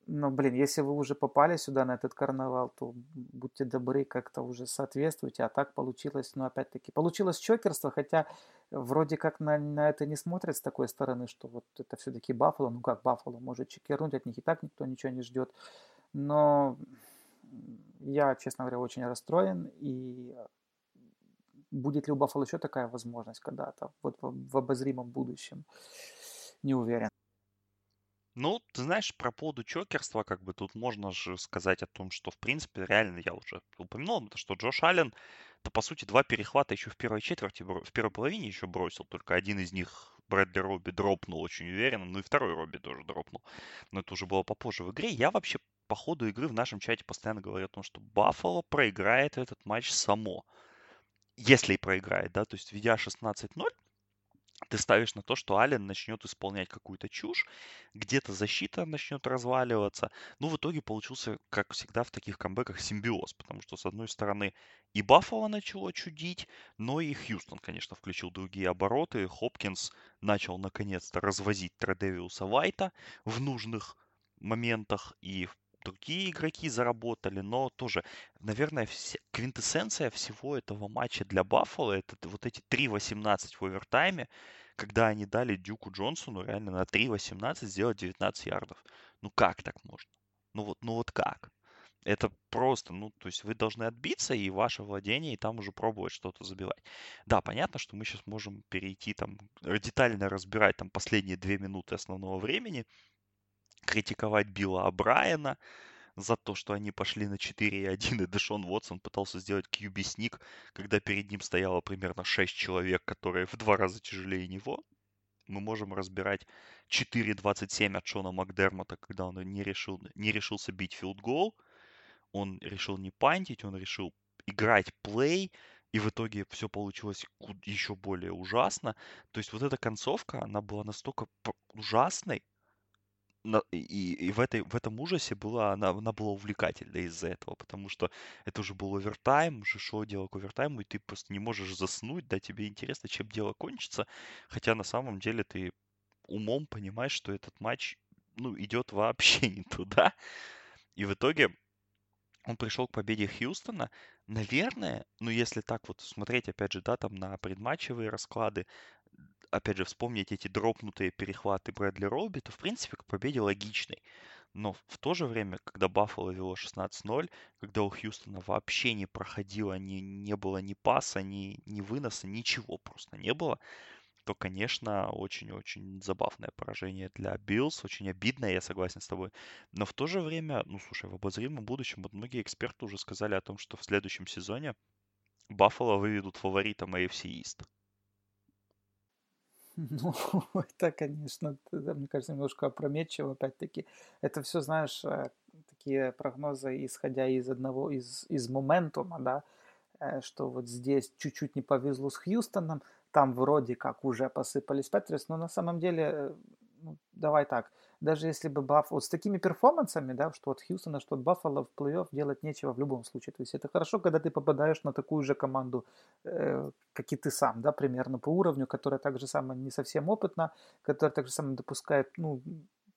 Но, блин, если вы уже попали сюда на этот карнавал, то будьте добры, как-то уже соответствуйте. А так получилось, ну, опять-таки, получилось чокерство, хотя вроде как на, на это не смотрят с такой стороны, что вот это все-таки Баффало. Ну, как Баффало может чекернуть, от них и так никто ничего не ждет. Но я, честно говоря, очень расстроен и Будет ли у Баффало еще такая возможность когда-то, вот в, обозримом будущем, не уверен. Ну, ты знаешь, про поводу чокерства, как бы тут можно же сказать о том, что, в принципе, реально я уже упомянул, что Джош Аллен, то по сути, два перехвата еще в первой четверти, в первой половине еще бросил, только один из них Брэдли Робби дропнул очень уверенно, ну и второй Робби тоже дропнул. Но это уже было попозже в игре. Я вообще по ходу игры в нашем чате постоянно говорю о том, что Баффало проиграет этот матч само. Если и проиграет, да, то есть ведя 16-0, ты ставишь на то, что Ален начнет исполнять какую-то чушь, где-то защита начнет разваливаться. Ну, в итоге получился, как всегда в таких камбэках, симбиоз, потому что, с одной стороны, и Баффало начало чудить, но и Хьюстон, конечно, включил другие обороты. Хопкинс начал, наконец-то, развозить Тредевиуса Вайта в нужных моментах, и другие игроки заработали, но тоже, наверное, вся, квинтэссенция всего этого матча для Баффала это вот эти 3-18 в овертайме, когда они дали Дюку Джонсону реально на 3-18 сделать 19 ярдов. Ну как так можно? Ну вот, ну вот как? Это просто, ну, то есть вы должны отбиться и ваше владение, и там уже пробовать что-то забивать. Да, понятно, что мы сейчас можем перейти там, детально разбирать там последние две минуты основного времени, критиковать Билла О'Брайена за то, что они пошли на 4-1, и Дэшон Уотсон пытался сделать QB sneak, когда перед ним стояло примерно 6 человек, которые в два раза тяжелее него. Мы можем разбирать 4-27 от Шона Макдермота, когда он не, решил, не решился бить филдгол. Он решил не пантить, он решил играть плей, и в итоге все получилось еще более ужасно. То есть вот эта концовка, она была настолько ужасной, и, и в, этой, в этом ужасе была, она, она была увлекательна из-за этого, потому что это уже был овертайм, уже шло дело к овертайму, и ты просто не можешь заснуть, да, тебе интересно, чем дело кончится, хотя на самом деле ты умом понимаешь, что этот матч, ну, идет вообще *laughs* не туда, и в итоге он пришел к победе Хьюстона, наверное, ну, если так вот смотреть, опять же, да, там на предматчевые расклады, опять же, вспомнить эти дропнутые перехваты Брэдли Робби, то, в принципе, к победе логичной. Но в то же время, когда Баффало вело 16-0, когда у Хьюстона вообще не проходило, ни, не было ни паса, ни, ни выноса, ничего просто не было, то, конечно, очень-очень забавное поражение для Биллс, очень обидное, я согласен с тобой. Но в то же время, ну, слушай, в обозримом будущем вот многие эксперты уже сказали о том, что в следующем сезоне Баффало выведут фаворитом AFC East. Ну, *laughs* это, конечно, мне кажется, немножко опрометчиво, опять-таки. Это все, знаешь, э, такие прогнозы, исходя из одного, из, из моментума, да, э, что вот здесь чуть-чуть не повезло с Хьюстоном, там вроде как уже посыпались Петрис, но на самом деле, э, ну, давай так, даже если бы Баффало, вот с такими перформансами, да, что от Хьюстона, что от Баффало в плей-офф делать нечего в любом случае. То есть это хорошо, когда ты попадаешь на такую же команду, э, как и ты сам, да, примерно по уровню, которая так же самое не совсем опытна, которая так же самое допускает, ну,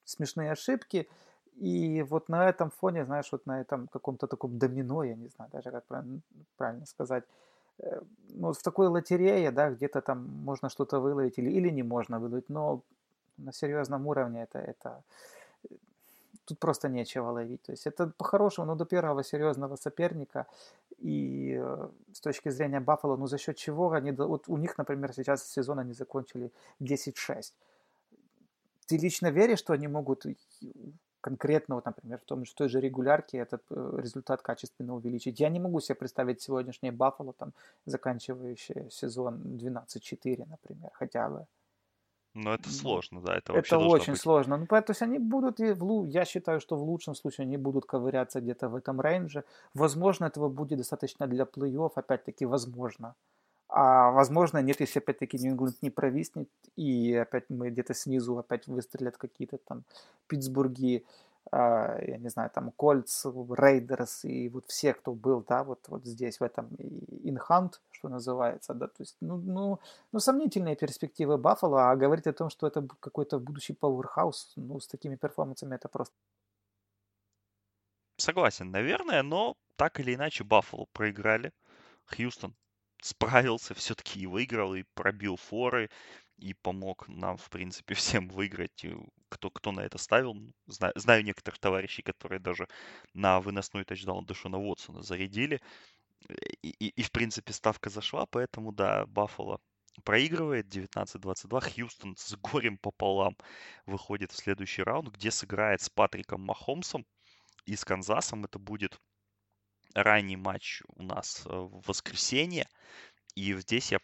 смешные ошибки. И вот на этом фоне, знаешь, вот на этом каком-то таком домино, я не знаю даже, как правильно, правильно сказать, э, ну, в такой лотерее, да, где-то там можно что-то выловить или, или не можно выловить, но на серьезном уровне это, это тут просто нечего ловить. То есть это по-хорошему, ну, до первого серьезного соперника. И э, с точки зрения Баффало, ну, за счет чего они... Вот у них, например, сейчас сезон они закончили 10-6. Ты лично веришь, что они могут конкретно, вот, например, в том же в той же регулярке этот э, результат качественно увеличить. Я не могу себе представить сегодняшнее Баффало, там, заканчивающее сезон 12-4, например, хотя бы. Но это сложно, да, это вообще Это очень быть. сложно. Ну, то есть они будут, и в, я считаю, что в лучшем случае они будут ковыряться где-то в этом рейнже. Возможно, этого будет достаточно для плей-офф, опять-таки, возможно. А возможно, нет, если опять-таки Нью-Ингланд не провиснет, и опять мы где-то снизу опять выстрелят какие-то там Питтсбурги, я не знаю, там Кольц, Рейдерс и вот все, кто был, да, вот, вот здесь, в этом Инхант, что называется, да, то есть, ну, ну, ну сомнительные перспективы Баффало, а говорить о том, что это какой-то будущий пауэрхаус, ну, с такими перформансами это просто... Согласен, наверное, но так или иначе Баффало проиграли. Хьюстон справился все-таки и выиграл, и пробил форы, и помог нам, в принципе, *laughs* всем выиграть. Кто, кто на это ставил. Знаю, знаю некоторых товарищей, которые даже на выносной тачдаун Дэшона Уотсона зарядили. И, и, и, в принципе, ставка зашла, поэтому, да, Баффало проигрывает 19-22. Хьюстон с горем пополам выходит в следующий раунд, где сыграет с Патриком Махомсом и с Канзасом. Это будет ранний матч у нас э, в воскресенье. И здесь я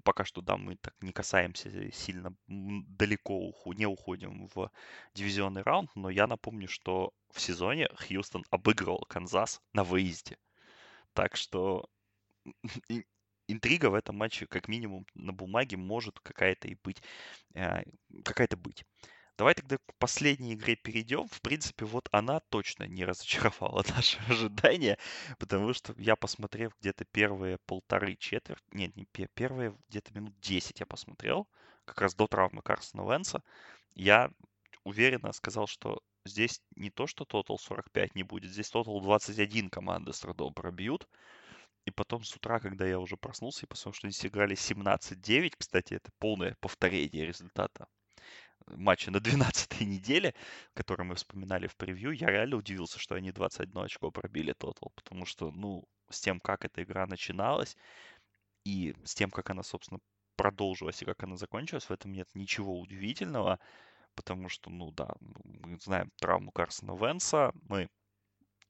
пока что, да, мы так не касаемся сильно далеко, не уходим в дивизионный раунд, но я напомню, что в сезоне Хьюстон обыгрывал Канзас на выезде. Так что *laughs* интрига в этом матче, как минимум на бумаге, может какая-то и быть. Э, какая-то быть. Давай тогда к последней игре перейдем. В принципе, вот она точно не разочаровала *laughs* наши ожидания, потому что я посмотрел где-то первые полторы четверть, нет, не первые где-то минут 10 я посмотрел, как раз до травмы Карсона Венса. Я уверенно сказал, что здесь не то, что тотал 45 не будет, здесь тотал 21 команды с трудом пробьют. И потом с утра, когда я уже проснулся и посмотрел, что они сыграли 17-9, кстати, это полное повторение результата матча на 12-й неделе, который мы вспоминали в превью, я реально удивился, что они 21 очко пробили тотал, потому что, ну, с тем, как эта игра начиналась, и с тем, как она, собственно, продолжилась и как она закончилась, в этом нет ничего удивительного, потому что, ну да, мы знаем травму Карсона Венса, мы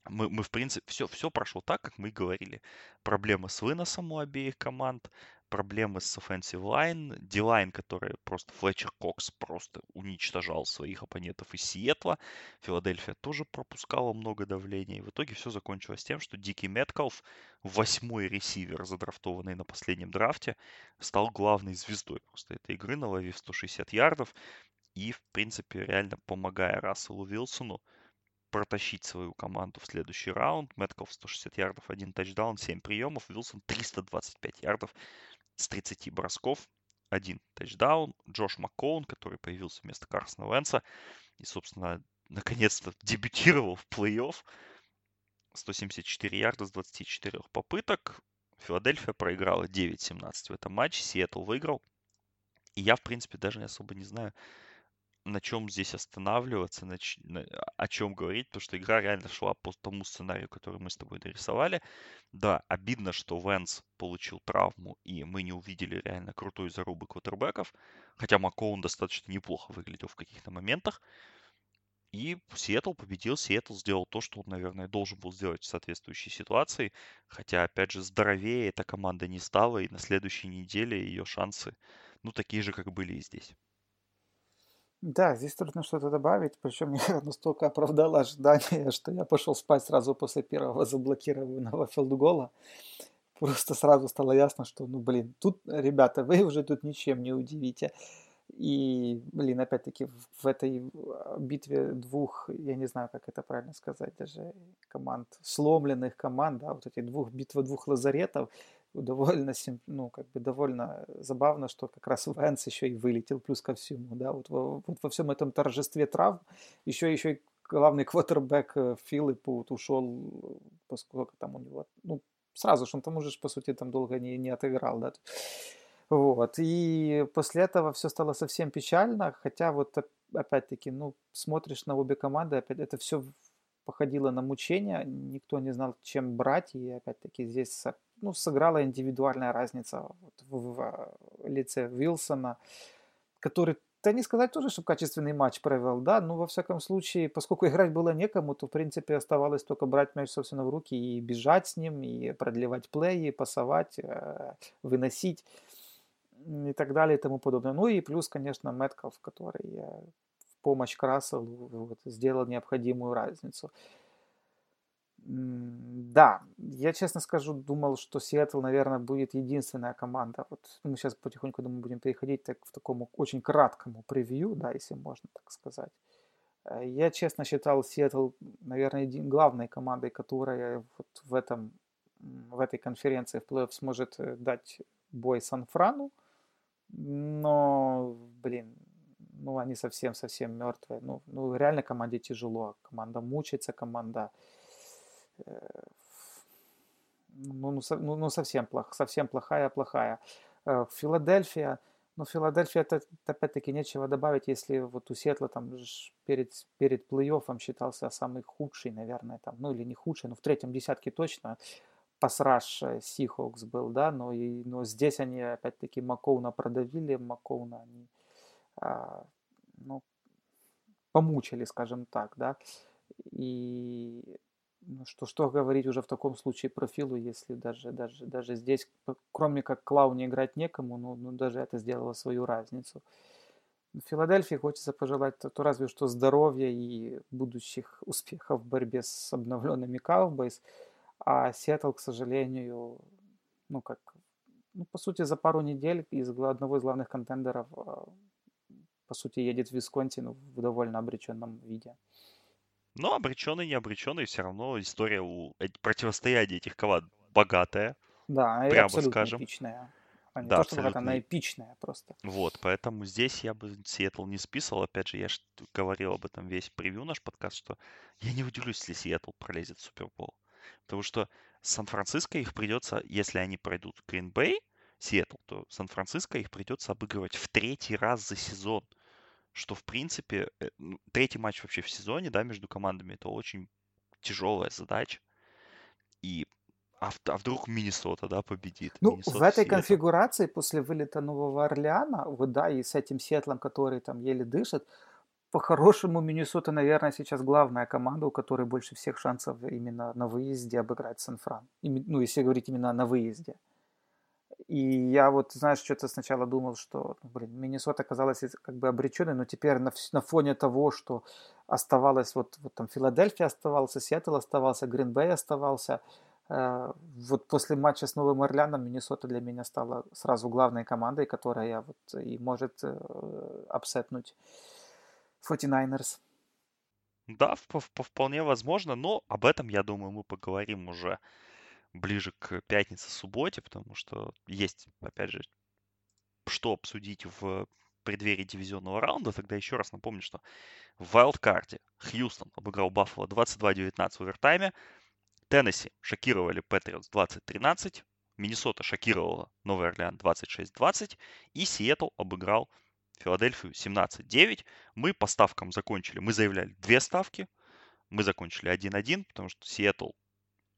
мы, мы в принципе, все, все прошло так, как мы и говорили. Проблемы с выносом у обеих команд, проблемы с offensive line, дилайн, который просто Флетчер Кокс просто уничтожал своих оппонентов из Сиэтла. Филадельфия тоже пропускала много давления. И в итоге все закончилось тем, что Дикий Меткалф, восьмой ресивер, задрафтованный на последнем драфте, стал главной звездой просто этой игры, наловив 160 ярдов. И, в принципе, реально помогая Расселу Вилсону протащить свою команду в следующий раунд. Мэтков 160 ярдов, один тачдаун, 7 приемов. Вилсон 325 ярдов с 30 бросков, один тачдаун. Джош Маккоун, который появился вместо Карсона Венса и, собственно, *laughs* наконец-то дебютировал в плей-офф. 174 ярда с 24 попыток. Филадельфия проиграла 9-17 в этом матче. Сиэтл выиграл. И я, в принципе, даже не особо не знаю, на чем здесь останавливаться, на, на, о чем говорить, потому что игра реально шла по тому сценарию, который мы с тобой нарисовали. Да, обидно, что Венс получил травму, и мы не увидели реально крутой зарубы квотербеков, хотя Макоун достаточно неплохо выглядел в каких-то моментах. И Сиэтл победил, Сиэтл сделал то, что он, наверное, должен был сделать в соответствующей ситуации. Хотя, опять же, здоровее эта команда не стала, и на следующей неделе ее шансы, ну, такие же, как были и здесь. Да, здесь трудно что-то добавить, причем я *laughs* настолько оправдал ожидания, что я пошел спать сразу после первого заблокированного филдгола. Просто сразу стало ясно, что, ну, блин, тут, ребята, вы уже тут ничем не удивите. И, блин, опять-таки, в этой а, битве двух, я не знаю, как это правильно сказать, даже команд, сломленных команд, да, вот эти двух, битва двух лазаретов, довольно, ну, как бы довольно забавно, что как раз Вэнс еще и вылетел, плюс ко всему, да, вот во, вот во всем этом торжестве трав еще, еще и главный квотербек э, Филипп ушел, поскольку там у него, ну, сразу же он там уже, по сути, там долго не, не отыграл, да, вот, и после этого все стало совсем печально, хотя вот опять-таки, ну, смотришь на обе команды, опять это все походило на мучение, никто не знал, чем брать, и опять-таки здесь ну, сыграла индивидуальная разница вот в, в лице Вилсона, который, да не сказать тоже, что качественный матч провел, да, но во всяком случае, поскольку играть было некому, то в принципе оставалось только брать мяч, собственно, в руки и бежать с ним, и продлевать плей, и пасовать, э, выносить и так далее и тому подобное. Ну и плюс, конечно, Мэтков, который э, в помощь Красселу вот, сделал необходимую разницу. Да, я честно скажу, думал, что Сиэтл, наверное, будет единственная команда. Вот мы сейчас потихоньку, думаю, будем переходить так, в такому очень краткому превью, да, если можно так сказать. Э, я честно считал Сиэтл, наверное, един, главной командой, которая вот в, этом, в этой конференции в плей-офф сможет э, дать бой Сан-Франу. Но, блин, ну они совсем-совсем мертвые. Ну, ну реально команде тяжело. Команда мучается, команда ну, ну, ну, ну совсем, плох, совсем плохая, плохая. Э, Филадельфия, ну, Филадельфия, это, опять-таки, нечего добавить, если вот у Сетла там перед, перед плей-оффом считался самый худший, наверное, там, ну, или не худший, но в третьем десятке точно. пасраж Сихокс был, да, но, и, но здесь они опять-таки Макоуна продавили, Макоуна они, а, ну, помучили, скажем так, да, и ну, что, что говорить уже в таком случае про Филу, если даже, даже, даже здесь, кроме как Клауни играть некому, ну, ну даже это сделало свою разницу. В Филадельфии хочется пожелать то, то разве что здоровья и будущих успехов в борьбе с обновленными Cowboys, а Сиэтл, к сожалению, ну как, ну, по сути, за пару недель из одного из главных контендеров, а, по сути, едет в Висконсин в довольно обреченном виде. Но обреченный, не обреченный, все равно история у противостояния этих команд богатая. Да, прямо абсолютно скажем. эпичная. А не да, то, что абсолютно. она эпичная просто. Вот, поэтому здесь я бы Сиэтл не списывал. Опять же, я же говорил об этом весь превью наш подкаст, что я не удивлюсь, если Сиэтл пролезет в Супербол. Потому что Сан-Франциско их придется, если они пройдут Грин-Бэй, Сиэтл, то Сан-Франциско их придется обыгрывать в третий раз за сезон что, в принципе, э, ну, третий матч вообще в сезоне, да, между командами, это очень тяжелая задача. И а, а вдруг Миннесота, да, победит? Ну, Миннесота, в этой Сиэтл. конфигурации после вылета Нового Орлеана, вот, да, и с этим Сетлом, который там еле дышит, по-хорошему Миннесота, наверное, сейчас главная команда, у которой больше всех шансов именно на выезде обыграть Сан-Фран. Ну, если говорить именно на выезде. И я вот, знаешь, что-то сначала думал, что, ну, блин, Миннесота оказалась как бы обреченной, но теперь на, на фоне того, что оставалось, вот, вот там Филадельфия оставался, Сиэтл оставался, Гринбей оставался, э, вот после матча с Новым Орлеаном Миннесота для меня стала сразу главной командой, которая вот и может э, апсетнуть 49ers. Да, вполне возможно, но об этом, я думаю, мы поговорим уже ближе к пятнице-субботе, потому что есть, опять же, что обсудить в преддверии дивизионного раунда. Тогда еще раз напомню, что в вайлдкарте Хьюстон обыграл Баффало 22-19 в овертайме. Теннесси шокировали Патриотс 20-13. Миннесота шокировала Новый Орлеан 26-20. И Сиэтл обыграл Филадельфию 17-9. Мы по ставкам закончили. Мы заявляли две ставки. Мы закончили 1-1, потому что Сиэтл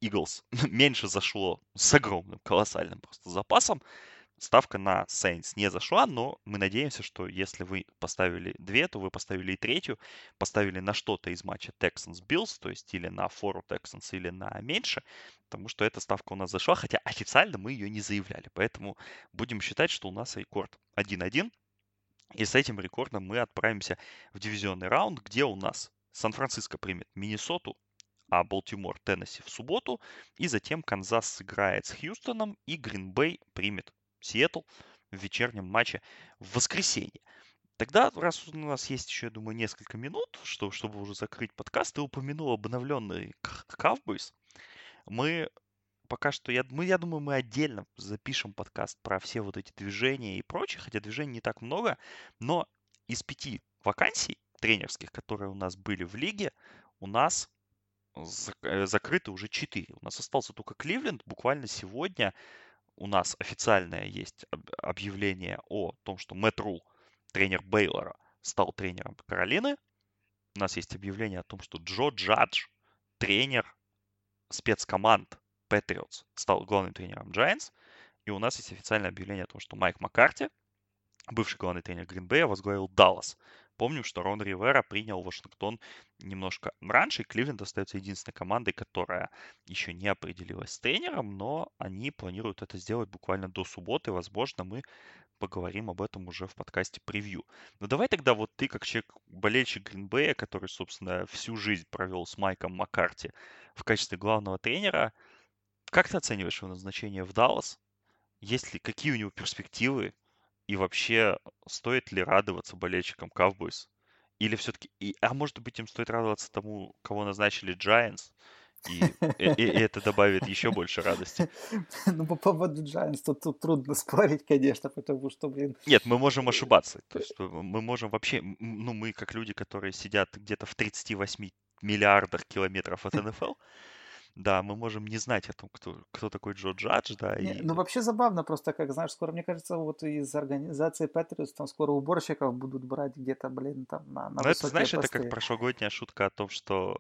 Eagles *laughs* меньше зашло с огромным, колоссальным просто запасом. Ставка на Saints не зашла, но мы надеемся, что если вы поставили две, то вы поставили и третью, поставили на что-то из матча Texans Bills, то есть или на фору Texans, или на меньше, потому что эта ставка у нас зашла, хотя официально мы ее не заявляли. Поэтому будем считать, что у нас рекорд 1-1. И с этим рекордом мы отправимся в дивизионный раунд, где у нас Сан-Франциско примет Миннесоту, а Балтимор Теннесси в субботу. И затем Канзас сыграет с Хьюстоном и Гринбей примет Сиэтл в вечернем матче в воскресенье. Тогда, раз у нас есть еще, я думаю, несколько минут, что, чтобы уже закрыть подкаст, ты упомянул обновленный Cowboys. Мы пока что, я, мы, я думаю, мы отдельно запишем подкаст про все вот эти движения и прочее, хотя движений не так много, но из пяти вакансий тренерских, которые у нас были в лиге, у нас закрыты уже 4. У нас остался только Кливленд. Буквально сегодня у нас официальное есть объявление о том, что Мэтт Рул, тренер Бейлора, стал тренером Каролины. У нас есть объявление о том, что Джо Джадж, тренер спецкоманд Патриотс, стал главным тренером Giants. И у нас есть официальное объявление о том, что Майк Маккарти, бывший главный тренер Гринбея, возглавил Даллас. Помним, что Рон Ривера принял Вашингтон немножко раньше, Кливленд остается единственной командой, которая еще не определилась с тренером, но они планируют это сделать буквально до субботы. Возможно, мы поговорим об этом уже в подкасте превью. Но давай тогда вот ты, как человек, болельщик Гринбея, который, собственно, всю жизнь провел с Майком Маккарти в качестве главного тренера, как ты оцениваешь его назначение в Даллас? Есть ли, какие у него перспективы? И вообще, стоит ли радоваться болельщикам Cowboys? Или все-таки... И, а может быть, им стоит радоваться тому, кого назначили Giants? И, и, и это добавит еще больше радости. *laughs* Ну, по поводу Giants тут, тут трудно *laughs* спорить, конечно, потому что, блин... Нет, мы можем ошибаться. То есть мы можем вообще... Ну, мы как люди, которые сидят где-то в 38 миллиардах километров от НФЛ, да, мы можем не знать о том, кто, кто такой Джо Джадж, да. Не, и... Ну, вообще забавно просто, как, знаешь, скоро, мне кажется, вот из организации Патриотс там скоро уборщиков будут брать где-то, блин, там на, на Ну, это, знаешь, посты. это как прошлогодняя шутка о том, что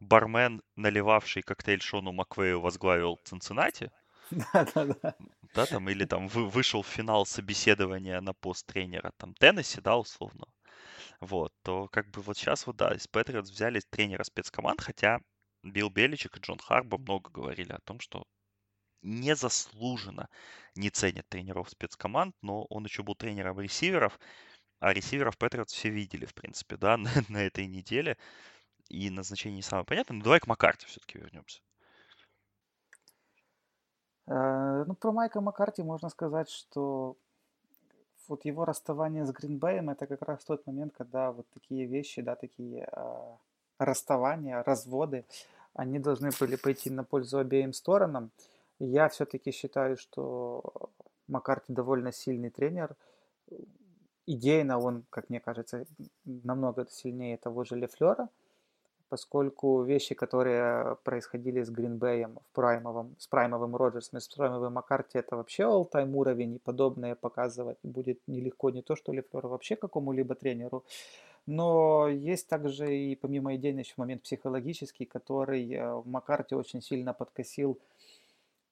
бармен, наливавший коктейль Шону Маквею, возглавил Цинциннати. *laughs* Да-да-да. Да, там, или там вы, вышел в финал собеседования на пост тренера, там, Теннесси, да, условно. Вот, то как бы вот сейчас вот, да, из Патриотс взяли тренера спецкоманд, хотя Билл Беличек и Джон Харбо много говорили о том, что незаслуженно не ценят тренеров спецкоманд, но он еще был тренером ресиверов, а ресиверов Патриотс все видели, в принципе, да, *laughs* на, на этой неделе. И назначение не самое понятное. Но давай к Маккарте все-таки вернемся. Э, ну, про Майка Маккарти можно сказать, что вот его расставание с Гринбеем это как раз тот момент, когда вот такие вещи, да, такие э, расставания, разводы, они должны были пойти на пользу обеим сторонам. Я все-таки считаю, что Маккарти довольно сильный тренер идейно он, как мне кажется, намного сильнее того же Лефлера, поскольку вещи, которые происходили с Гринбеем в праймовом, с праймовым Роджерсом и с праймовым Маккарти, это вообще all-time уровень, и подобное показывать будет нелегко не то, что Лефлера вообще какому-либо тренеру, но есть также и помимо идейно еще момент психологический, который э, Маккарти очень сильно подкосил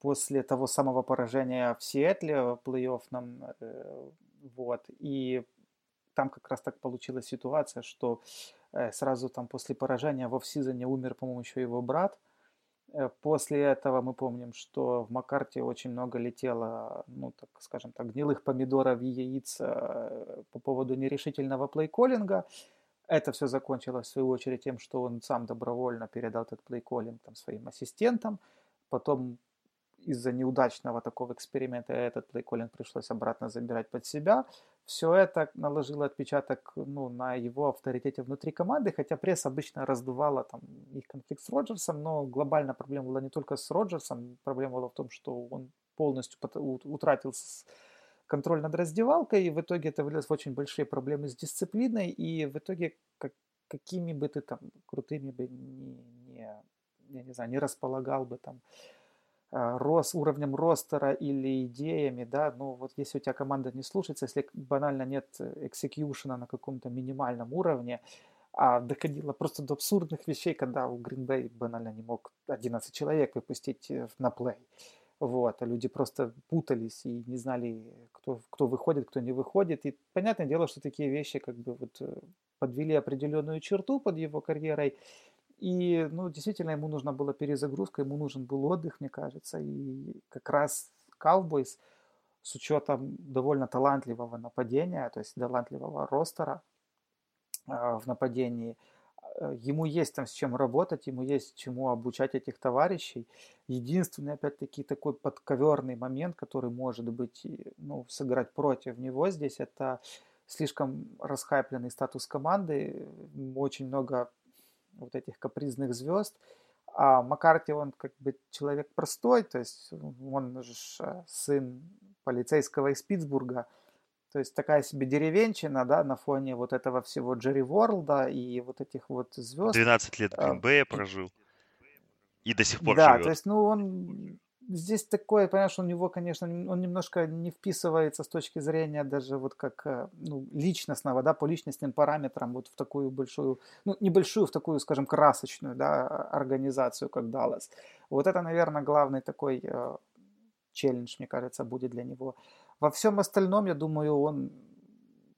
после того самого поражения в Сиэтле в плей-оффном э, вот. И там как раз так получилась ситуация, что э, сразу там после поражения в офсизоне умер, по-моему, еще его брат. Э, после этого мы помним, что в Маккарте очень много летело, ну, так скажем так, гнилых помидоров и яиц э, по поводу нерешительного плейколлинга. Это все закончилось, в свою очередь, тем, что он сам добровольно передал этот плейколлинг там, своим ассистентам. Потом из-за неудачного такого эксперимента этот плейколлинг пришлось обратно забирать под себя. Все это наложило отпечаток ну, на его авторитете внутри команды, хотя пресса обычно раздувала там, их конфликт с Роджерсом, но глобально проблема была не только с Роджерсом, проблема была в том, что он полностью утратил контроль над раздевалкой, и в итоге это вылилось в очень большие проблемы с дисциплиной, и в итоге как, какими бы ты там крутыми бы не, не, я не знаю, не располагал бы там а, рос, уровнем ростера или идеями, да, ну вот если у тебя команда не слушается, если банально нет экзекьюшена на каком-то минимальном уровне, а доходило просто до абсурдных вещей, когда у Green Bay банально не мог 11 человек выпустить э, на плей. Вот, а люди просто путались и не знали, кто, кто выходит, кто не выходит. И понятное дело, что такие вещи как бы вот э, подвели определенную черту под его карьерой. И, ну, действительно, ему нужна была перезагрузка, ему нужен был отдых, мне кажется. И как раз Cowboys с учетом довольно талантливого нападения, то есть талантливого ростера э, в нападении, э, ему есть там с чем работать, ему есть чему обучать этих товарищей. Единственный, опять-таки, такой подковерный момент, который может быть, ну, сыграть против него здесь, это слишком расхайпленный статус команды, очень много вот этих капризных звезд. А Маккарти, он как бы человек простой, то есть он же э, сын полицейского из Питтсбурга, то есть такая себе деревенщина, да, на фоне вот этого всего Джерри Ворлда и вот этих вот звезд. 12 лет в а, Гринбэе прожил. И до сих пор да, живет. то есть, ну, он здесь такое, понимаешь, у него, конечно, он немножко не вписывается с точки зрения даже вот как э, ну, личностного, да, по личностным параметрам вот в такую большую, ну, небольшую, в такую, скажем, красочную, да, организацию, как Dallas. Вот это, наверное, главный такой э, челлендж, мне кажется, будет для него. Во всем остальном, я думаю, он,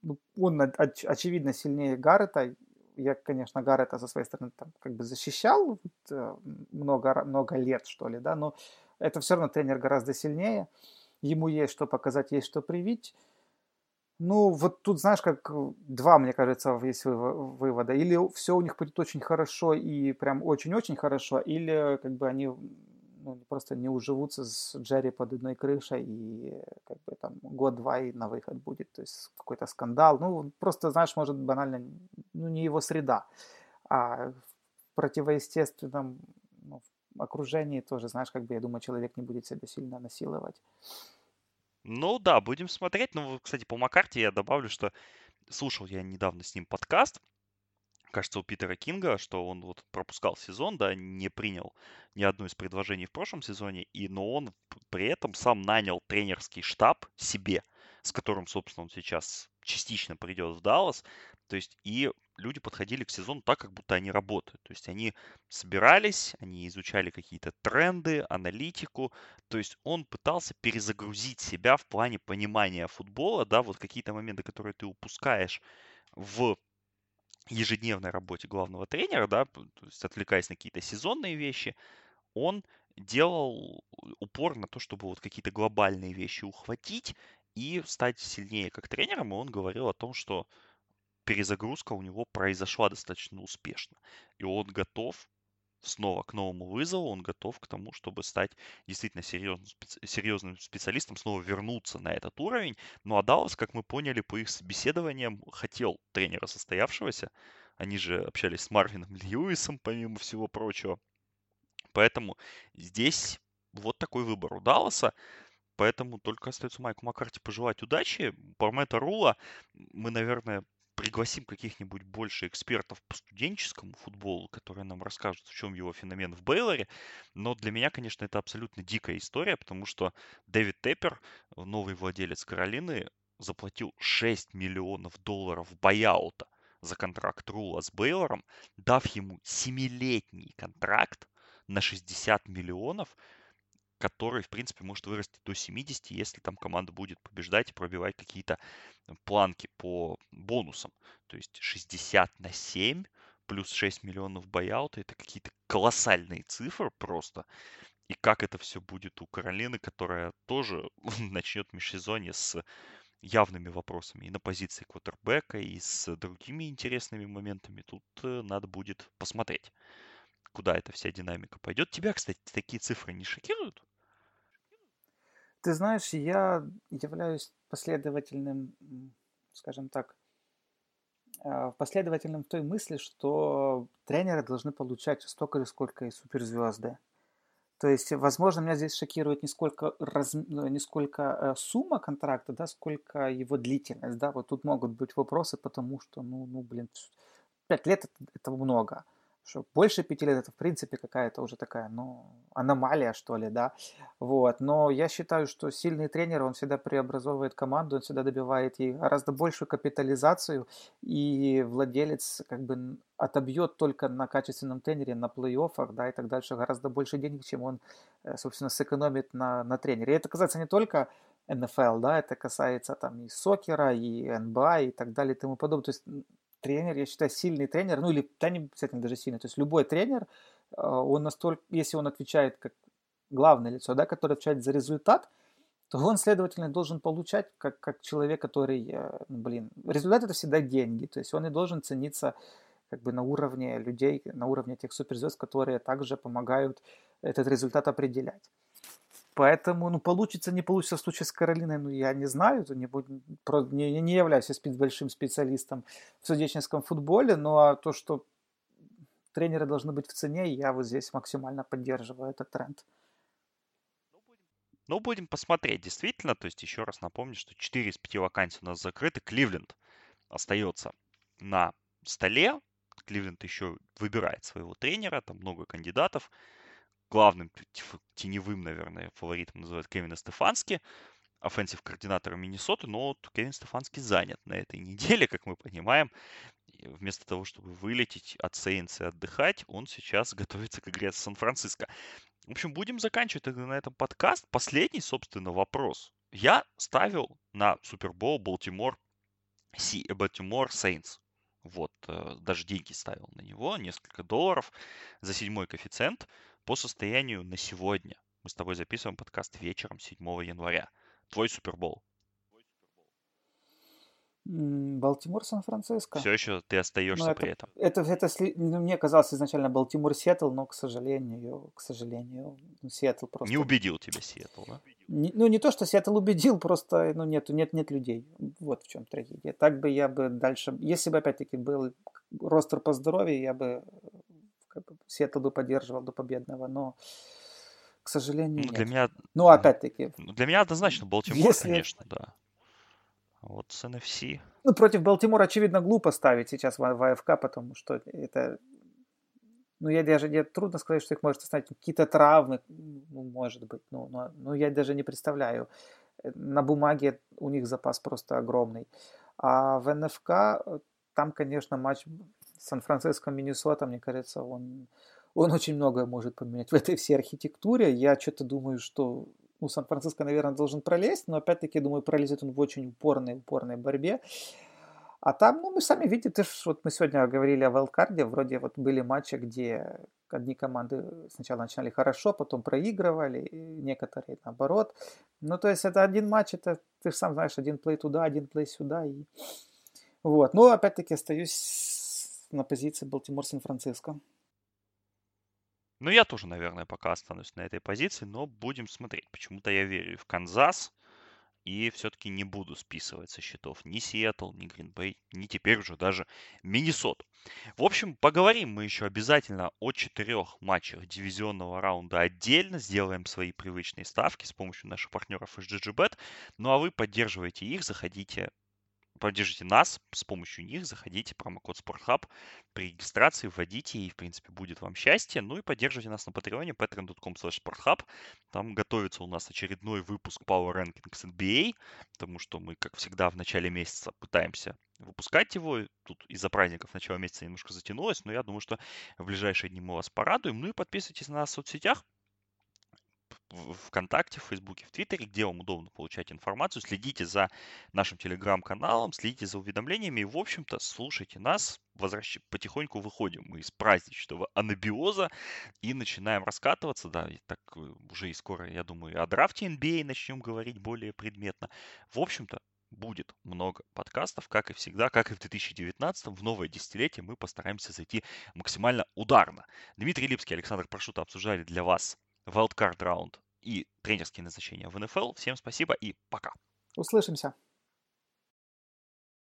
ну, он оч- очевидно сильнее Гаррета. Я, конечно, Гаррета со своей стороны там как бы защищал э, много, много лет, что ли, да, но это все равно тренер гораздо сильнее. Ему есть что показать, есть что привить. Ну, вот тут, знаешь, как два, мне кажется, есть вывода. Или все у них будет очень хорошо и прям очень-очень хорошо, или как бы они ну, просто не уживутся с Джерри под одной крышей и как бы там год-два и на выход будет. То есть какой-то скандал. Ну, просто, знаешь, может банально, ну, не его среда. А в противоестественном, окружении тоже, знаешь, как бы, я думаю, человек не будет себя сильно насиловать. Ну да, будем смотреть. Ну, кстати, по Маккарти я добавлю, что слушал я недавно с ним подкаст, кажется, у Питера Кинга, что он вот пропускал сезон, да, не принял ни одно из предложений в прошлом сезоне, и, но он при этом сам нанял тренерский штаб себе, с которым, собственно, он сейчас частично придет в Даллас. То есть и люди подходили к сезону так, как будто они работают. То есть они собирались, они изучали какие-то тренды, аналитику. То есть он пытался перезагрузить себя в плане понимания футбола, да, вот какие-то моменты, которые ты упускаешь в ежедневной работе главного тренера, да, то есть отвлекаясь на какие-то сезонные вещи, он делал упор на то, чтобы вот какие-то глобальные вещи ухватить и стать сильнее как тренером. И он говорил о том, что перезагрузка у него произошла достаточно успешно. И он готов снова к новому вызову, он готов к тому, чтобы стать действительно серьезным, серьезным специалистом, снова вернуться на этот уровень. Ну а Даллас, как мы поняли по их собеседованиям, хотел тренера состоявшегося. Они же общались с Марвином Льюисом, помимо всего прочего. Поэтому здесь вот такой выбор у Далласа. Поэтому только остается Майку Маккарти пожелать удачи. По Мэтта Рула мы, наверное, пригласим каких-нибудь больше экспертов по студенческому футболу, которые нам расскажут, в чем его феномен в Бейлоре. Но для меня, конечно, это абсолютно дикая история, потому что Дэвид Теппер, новый владелец Каролины, заплатил 6 миллионов долларов бояута за контракт Рула с Бейлором, дав ему 7-летний контракт на 60 миллионов, который, в принципе, может вырасти до 70, если там команда будет побеждать и пробивать какие-то э, планки по бонусам. То есть 60 на 7 плюс 6 миллионов бояута, это какие-то колоссальные цифры просто. И как это все будет у Каролины, которая тоже *laughs* начнет межсезонье с явными вопросами и на позиции квотербека, и с другими интересными моментами. Тут э, надо будет посмотреть, куда эта вся динамика пойдет. Тебя, кстати, такие цифры не шокируют? Ты знаешь, я являюсь последовательным, скажем так, а, последовательным в той мысли, что тренеры должны получать столько же, сколько и суперзвезды. То есть, возможно, меня здесь шокирует не сколько, раз, ну, не сколько э, сумма контракта, да, сколько его длительность. Да? Вот тут могут быть вопросы, потому что, ну, ну блин, пять лет это, это много что больше пяти лет это в принципе какая-то уже такая, ну, аномалия, что ли, да, вот, но я считаю, что сильный тренер, он всегда преобразовывает команду, он всегда добивает ей гораздо большую капитализацию, и владелец как бы отобьет только на качественном тренере, на плей-оффах, да, и так дальше, гораздо больше денег, чем он, э, собственно, сэкономит на, на тренере. И это касается не только НФЛ, да, это касается там и сокера, и НБА, и так далее, и тому подобное. То есть тренер, я считаю, сильный тренер, ну или, да не обязательно даже сильный, то есть любой тренер, а, он настолько, если он отвечает как главное лицо, да, который отвечает за результат, то он, следовательно, должен получать как, как человек, который, э, ну, блин, результат это всегда деньги, то есть он и должен цениться как бы на уровне людей, на уровне тех суперзвезд, которые также помогают этот результат определять. Поэтому, ну, получится, не получится в случае с Каролиной, ну, я не знаю, не, не, не являюсь спец, большим специалистом в студенческом футболе, но то, что тренеры должны быть в цене, я вот здесь максимально поддерживаю этот тренд. Ну, будем посмотреть, действительно. То есть, еще раз напомню, что 4 из 5 вакансий у нас закрыты. Кливленд остается на столе. Кливленд еще выбирает своего тренера, там много кандидатов главным теневым, наверное, фаворитом называют Кевина Стефански, offensive координатора Миннесоты, но вот Кевин Стефански занят на этой *laughs* неделе, как мы понимаем. И вместо того, чтобы вылететь от Сейнс и отдыхать, он сейчас *laughs* готовится к игре с Сан-Франциско. В общем, будем заканчивать на этом подкаст. Последний, собственно, вопрос. Я ставил на Супербол Балтимор Си, Балтимор Сейнс. Вот, э, даже деньги ставил на него, несколько долларов за седьмой коэффициент по состоянию на сегодня. Мы с тобой записываем подкаст вечером 7 января. Твой Супербол. Балтимор, Сан-Франциско. Все еще ты остаешься ну, при этом. Это, это, ну, мне казалось изначально Балтимор, Сиэтл, но, к сожалению, к сожалению, ну, Сиэтл просто... Не убедил тебя Сиэтл, да? Не, ну, не то, что Сиэтл убедил, просто, ну, нет, нет, нет людей. Вот в чем трагедия. Так бы я бы дальше... Если бы, опять-таки, был ростер по здоровью, я бы как бы Сиэтл бы поддерживал до победного, но, к сожалению, ну, для меня, ну, опять-таки. Ну, для меня однозначно Балтимор, если... конечно, да. Вот с NFC. Ну, против Балтимора, очевидно, глупо ставить сейчас в, в АФК, потому что это... Ну, я даже... не трудно сказать, что их может остановить. Какие-то травмы, ну, может быть. Ну, но, ну, я даже не представляю. На бумаге у них запас просто огромный. А в НФК э, там, конечно, матч Сан-Франциско-Миннесота, мне кажется, он, он очень многое может поменять в этой всей архитектуре. Я что-то думаю, что ну, Сан-Франциско, наверное, должен пролезть, но опять-таки, думаю, пролезет он в очень упорной, упорной борьбе. А там, ну, мы сами видите, вот мы сегодня говорили о Вайлдкарде, вроде вот были матчи, где одни команды сначала начинали хорошо, потом проигрывали, некоторые наоборот. Ну, то есть это один матч, это, ты сам знаешь, один плей туда, один плей сюда. И... Вот. Но опять-таки остаюсь на позиции Балтимор Сан-Франциско. Ну, я тоже, наверное, пока останусь на этой позиции, но будем смотреть. Почему-то я верю в Канзас и все-таки не буду списывать со счетов ни Сиэтл, ни Гринбей, ни теперь уже даже Миннесоту. В общем, поговорим мы еще обязательно о четырех матчах дивизионного раунда отдельно, сделаем свои привычные ставки с помощью наших партнеров из GGBet. Ну а вы поддерживайте их, заходите поддержите нас с помощью них, заходите, промокод SportHub, при регистрации вводите, и, в принципе, будет вам счастье. Ну и поддержите нас на патреоне patreon.com sporthub. Там готовится у нас очередной выпуск Power Rankings NBA, потому что мы, как всегда, в начале месяца пытаемся выпускать его. Тут из-за праздников начала месяца немножко затянулось, но я думаю, что в ближайшие дни мы вас порадуем. Ну и подписывайтесь на нас в соцсетях ВКонтакте, в Фейсбуке, в Твиттере, где вам удобно получать информацию. Следите за нашим телеграм-каналом, следите за уведомлениями и, в общем-то, слушайте нас. Возвращ... Потихоньку выходим мы из праздничного анабиоза и начинаем раскатываться. Да, и так э, уже и скоро, я думаю, о драфте NBA начнем говорить более предметно. В общем-то, будет много подкастов, как и всегда, как и в 2019, в новое десятилетие мы постараемся зайти максимально ударно. Дмитрий Липский, Александр Прошута обсуждали для вас wildcard раунд и тренерские назначения в НФЛ. Всем спасибо и пока. Услышимся.